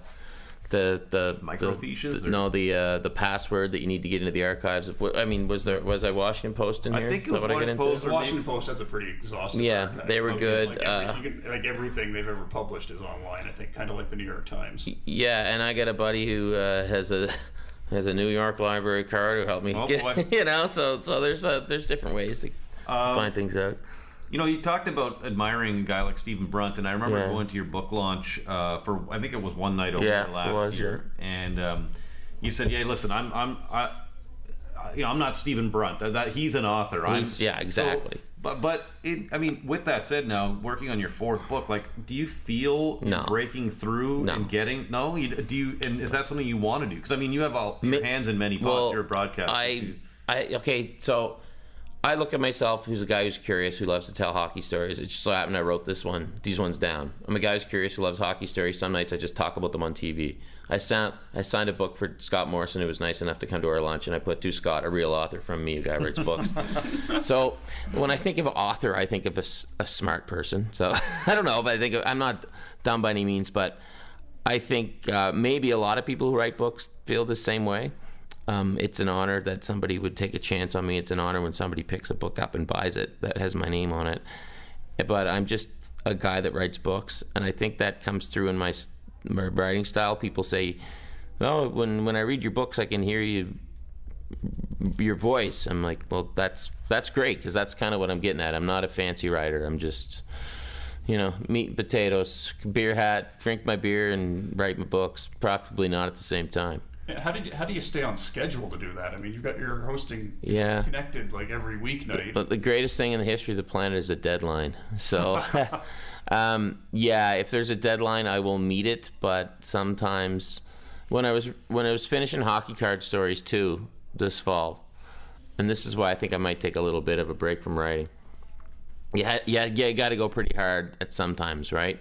the the Microfiches, The, or- no, the uh, the password that you need to get into the archives. Of what I mean, was there was I Washington Post in I here? think it Is that was what I get Washington into? Post. The or Washington maybe- Post has a pretty exhaustive. Yeah, archive. they were Okay, good, Like, every, uh, you can, like everything they've ever published is online. I think, kind of like the New York Times. Yeah, and I got a buddy who uh, has a has a New York library card who helped me Oh, get boy. you know. So so there's uh, there's different ways to Um, find things out. You know, you talked about admiring a guy like Stephen Brunt, and I remember Yeah. going to your book launch uh, for I think it was one night over Yeah, last was, year, and um, you said, "Yeah, listen, I'm I'm I, you know I'm not Stephen Brunt. That, that he's an author. I'm- He's- yeah, exactly. So, but but it, I mean, with that said, now working on your fourth book, like, do you feel No. breaking through No. and getting no? You, do you? And is that something you want to do? Because I mean, you have all your hands in many pots. Well, You're a broadcaster. I. I okay, so I look at myself who's a guy who's curious, who loves to tell hockey stories. It just so happened I wrote this one, these ones down. I'm a guy who's curious who loves hockey stories. Some nights I just talk about them on TV. I sent I signed a book for Scott Morrison, who was nice enough to come to our lunch, and I put to Scott, a real author from me, a guy who writes books. so when I think of author, I think of a smart person. So I don't know if I think of, I'm not dumb by any means, but I think uh, maybe a lot of people who write books feel the same way. Um, it's an honor that somebody would take a chance on me. It's an honor when somebody picks a book up and buys it that has my name on it. But I'm just a guy that writes books, and I think that comes through in my, my writing style. People say, "Oh, when when I read your books, I can hear you, your voice." I'm like, "Well, that's that's great because that's kind of what I'm getting at. I'm not a fancy writer. I'm just." you know, meat and potatoes, beer hat, drink my beer and write my books. Probably not at the same time. How did you, how do you stay on schedule to do that? I mean, you've got your hosting Yeah. connected like every weeknight. But the greatest thing in the history of the planet is a deadline. So, um, yeah, if there's a deadline, I will meet it. But sometimes, when I was when I was finishing hockey card stories too this fall, and this is why I think I might take a little bit of a break from writing. Yeah, yeah, yeah. You got to go pretty hard at sometimes, right?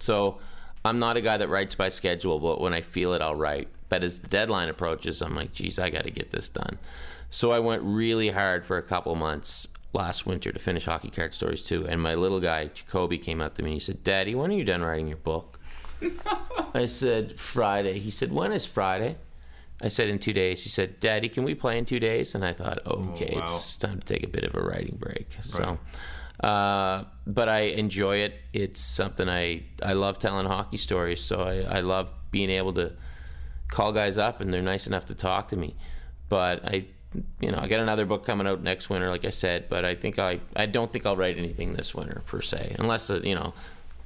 So, I'm not a guy that writes by schedule, but when I feel it, I'll write. But as the deadline approaches, I'm like, geez, I got to get this done. So I went really hard for a couple months last winter to finish Hockey Card Stories too. And my little guy, Jacoby, came up to me and he said, Daddy, when are you done writing your book? I said, Friday. He said, When is Friday? I said, In two days. He said, Daddy, can we play in two days? And I thought, okay, wow. it's time to take a bit of a writing break. So. Uh, but I enjoy it. It's something I I love telling hockey stories. So I, I love being able to call guys up and they're nice enough to talk to me. But I, you know, I got another book coming out next winter, like I said. But I think I I don't think I'll write anything this winter per se, unless uh, you know.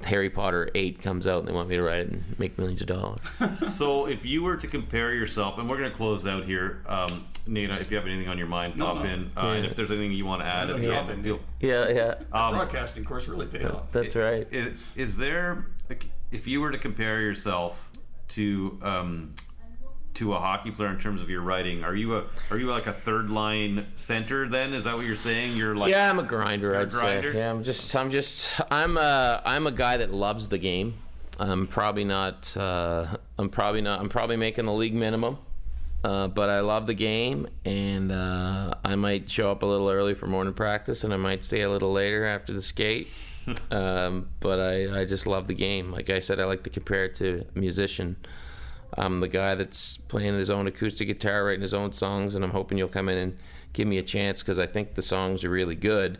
Harry Potter 8 comes out and they want me to write it and make millions of dollars. So, if you were to compare yourself, and we're going to close out here, um, Nina, if you have anything on your mind, No, pop no. in. Uh, And if there's anything you want to add, No, if drop you- in. feel- yeah, yeah. um, Broadcasting course really paid off. That's right. is, is there, if you were to compare yourself to um, to a hockey player in terms of your writing, are you a are you like a third line center? Then is that what you're saying? You're like yeah, I'm a grinder. a I'd grinder? say. Yeah, I'm just, I'm just, I'm a, I'm a guy that loves the game. I'm probably not, uh, I'm probably not, I'm probably making the league minimum, uh, but I love the game, and uh, I might show up a little early for morning practice, and I might stay a little later after the skate. um, but I, I just love the game. Like I said, I like to compare it to a musician. I'm the guy that's playing his own acoustic guitar, writing his own songs, and I'm hoping you'll come in and give me a chance because I think the songs are really good.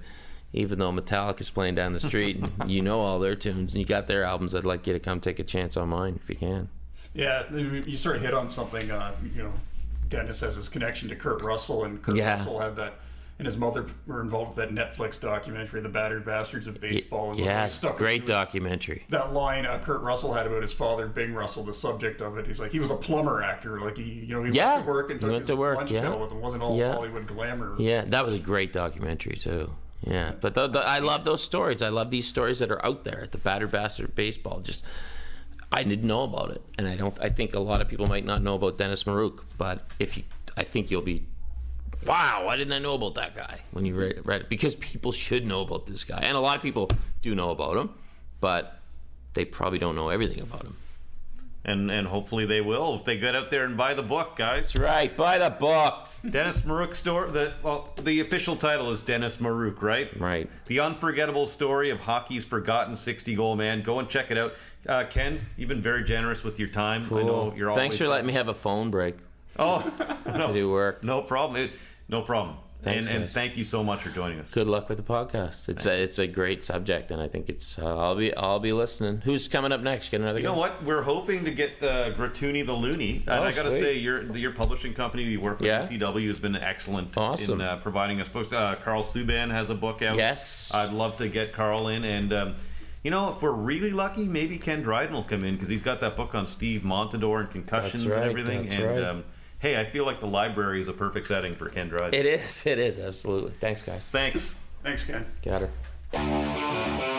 Even though Metallica's playing down the street and you know all their tunes and you got their albums, I'd like you to come take a chance on mine if you can. Yeah, you sort of hit on something. Uh, you know, Dennis has his connection to Kurt Russell, and Kurt Yeah. Russell had that, and his mother were involved with that Netflix documentary, "The Battered Bastards of Baseball." and Yeah, great documentary. That line uh, Kurt Russell had about his father, Bing Russell, the subject of it. He's like, he was a plumber actor. Like he, you know, he Yeah, went to work and took went his to work, lunch yeah. bill with him. Wasn't all Yeah. Hollywood glamour. Yeah, that was a great documentary too. Yeah, but the, the, I love those stories. I love these stories that are out there at the Battered Bastard of Baseball. Just I didn't know about it, and I don't. I think a lot of people might not know about Dennis Maruk, but if you, I think you'll be, wow, why didn't I know about that guy when you read, read it? Because people should know about this guy, and a lot of people do know about him, but they probably don't know everything about him. And and hopefully they will if they get out there and buy the book, guys. That's right. Buy the book. Dennis Maruk story. The well, the official title is Dennis Maruk, right? Right. The unforgettable story of hockey's forgotten 60 goal man. Go and check it out. Uh, Ken, you've been very generous with your time. I know you're always Thanks for letting me have a phone break Oh, to no, do work. no problem. It, no problem. Thanks, and, and thank you so much for joining us. Good luck with the podcast. It's a it's a great subject, and I think it's. Uh, I'll be I'll be listening. Who's coming up next? Get another. You know what? We're hoping to get uh, Gratoony the Loony. And Oh, I got to say, your your publishing company you work with, Yeah. CW, has been excellent Awesome. in uh, providing us books. Uh, Karl Subban has a book out. Yes. I'd love to get Karl in. And, um, you know, if we're really lucky, maybe Ken Dryden will come in because he's got that book on Steve Montador and concussions right, and everything. that's and, right. um, hey, I feel like the library is a perfect setting for Ken Dryden. It is. It is absolutely. Thanks, guys. Thanks. Thanks, Ken. Got her.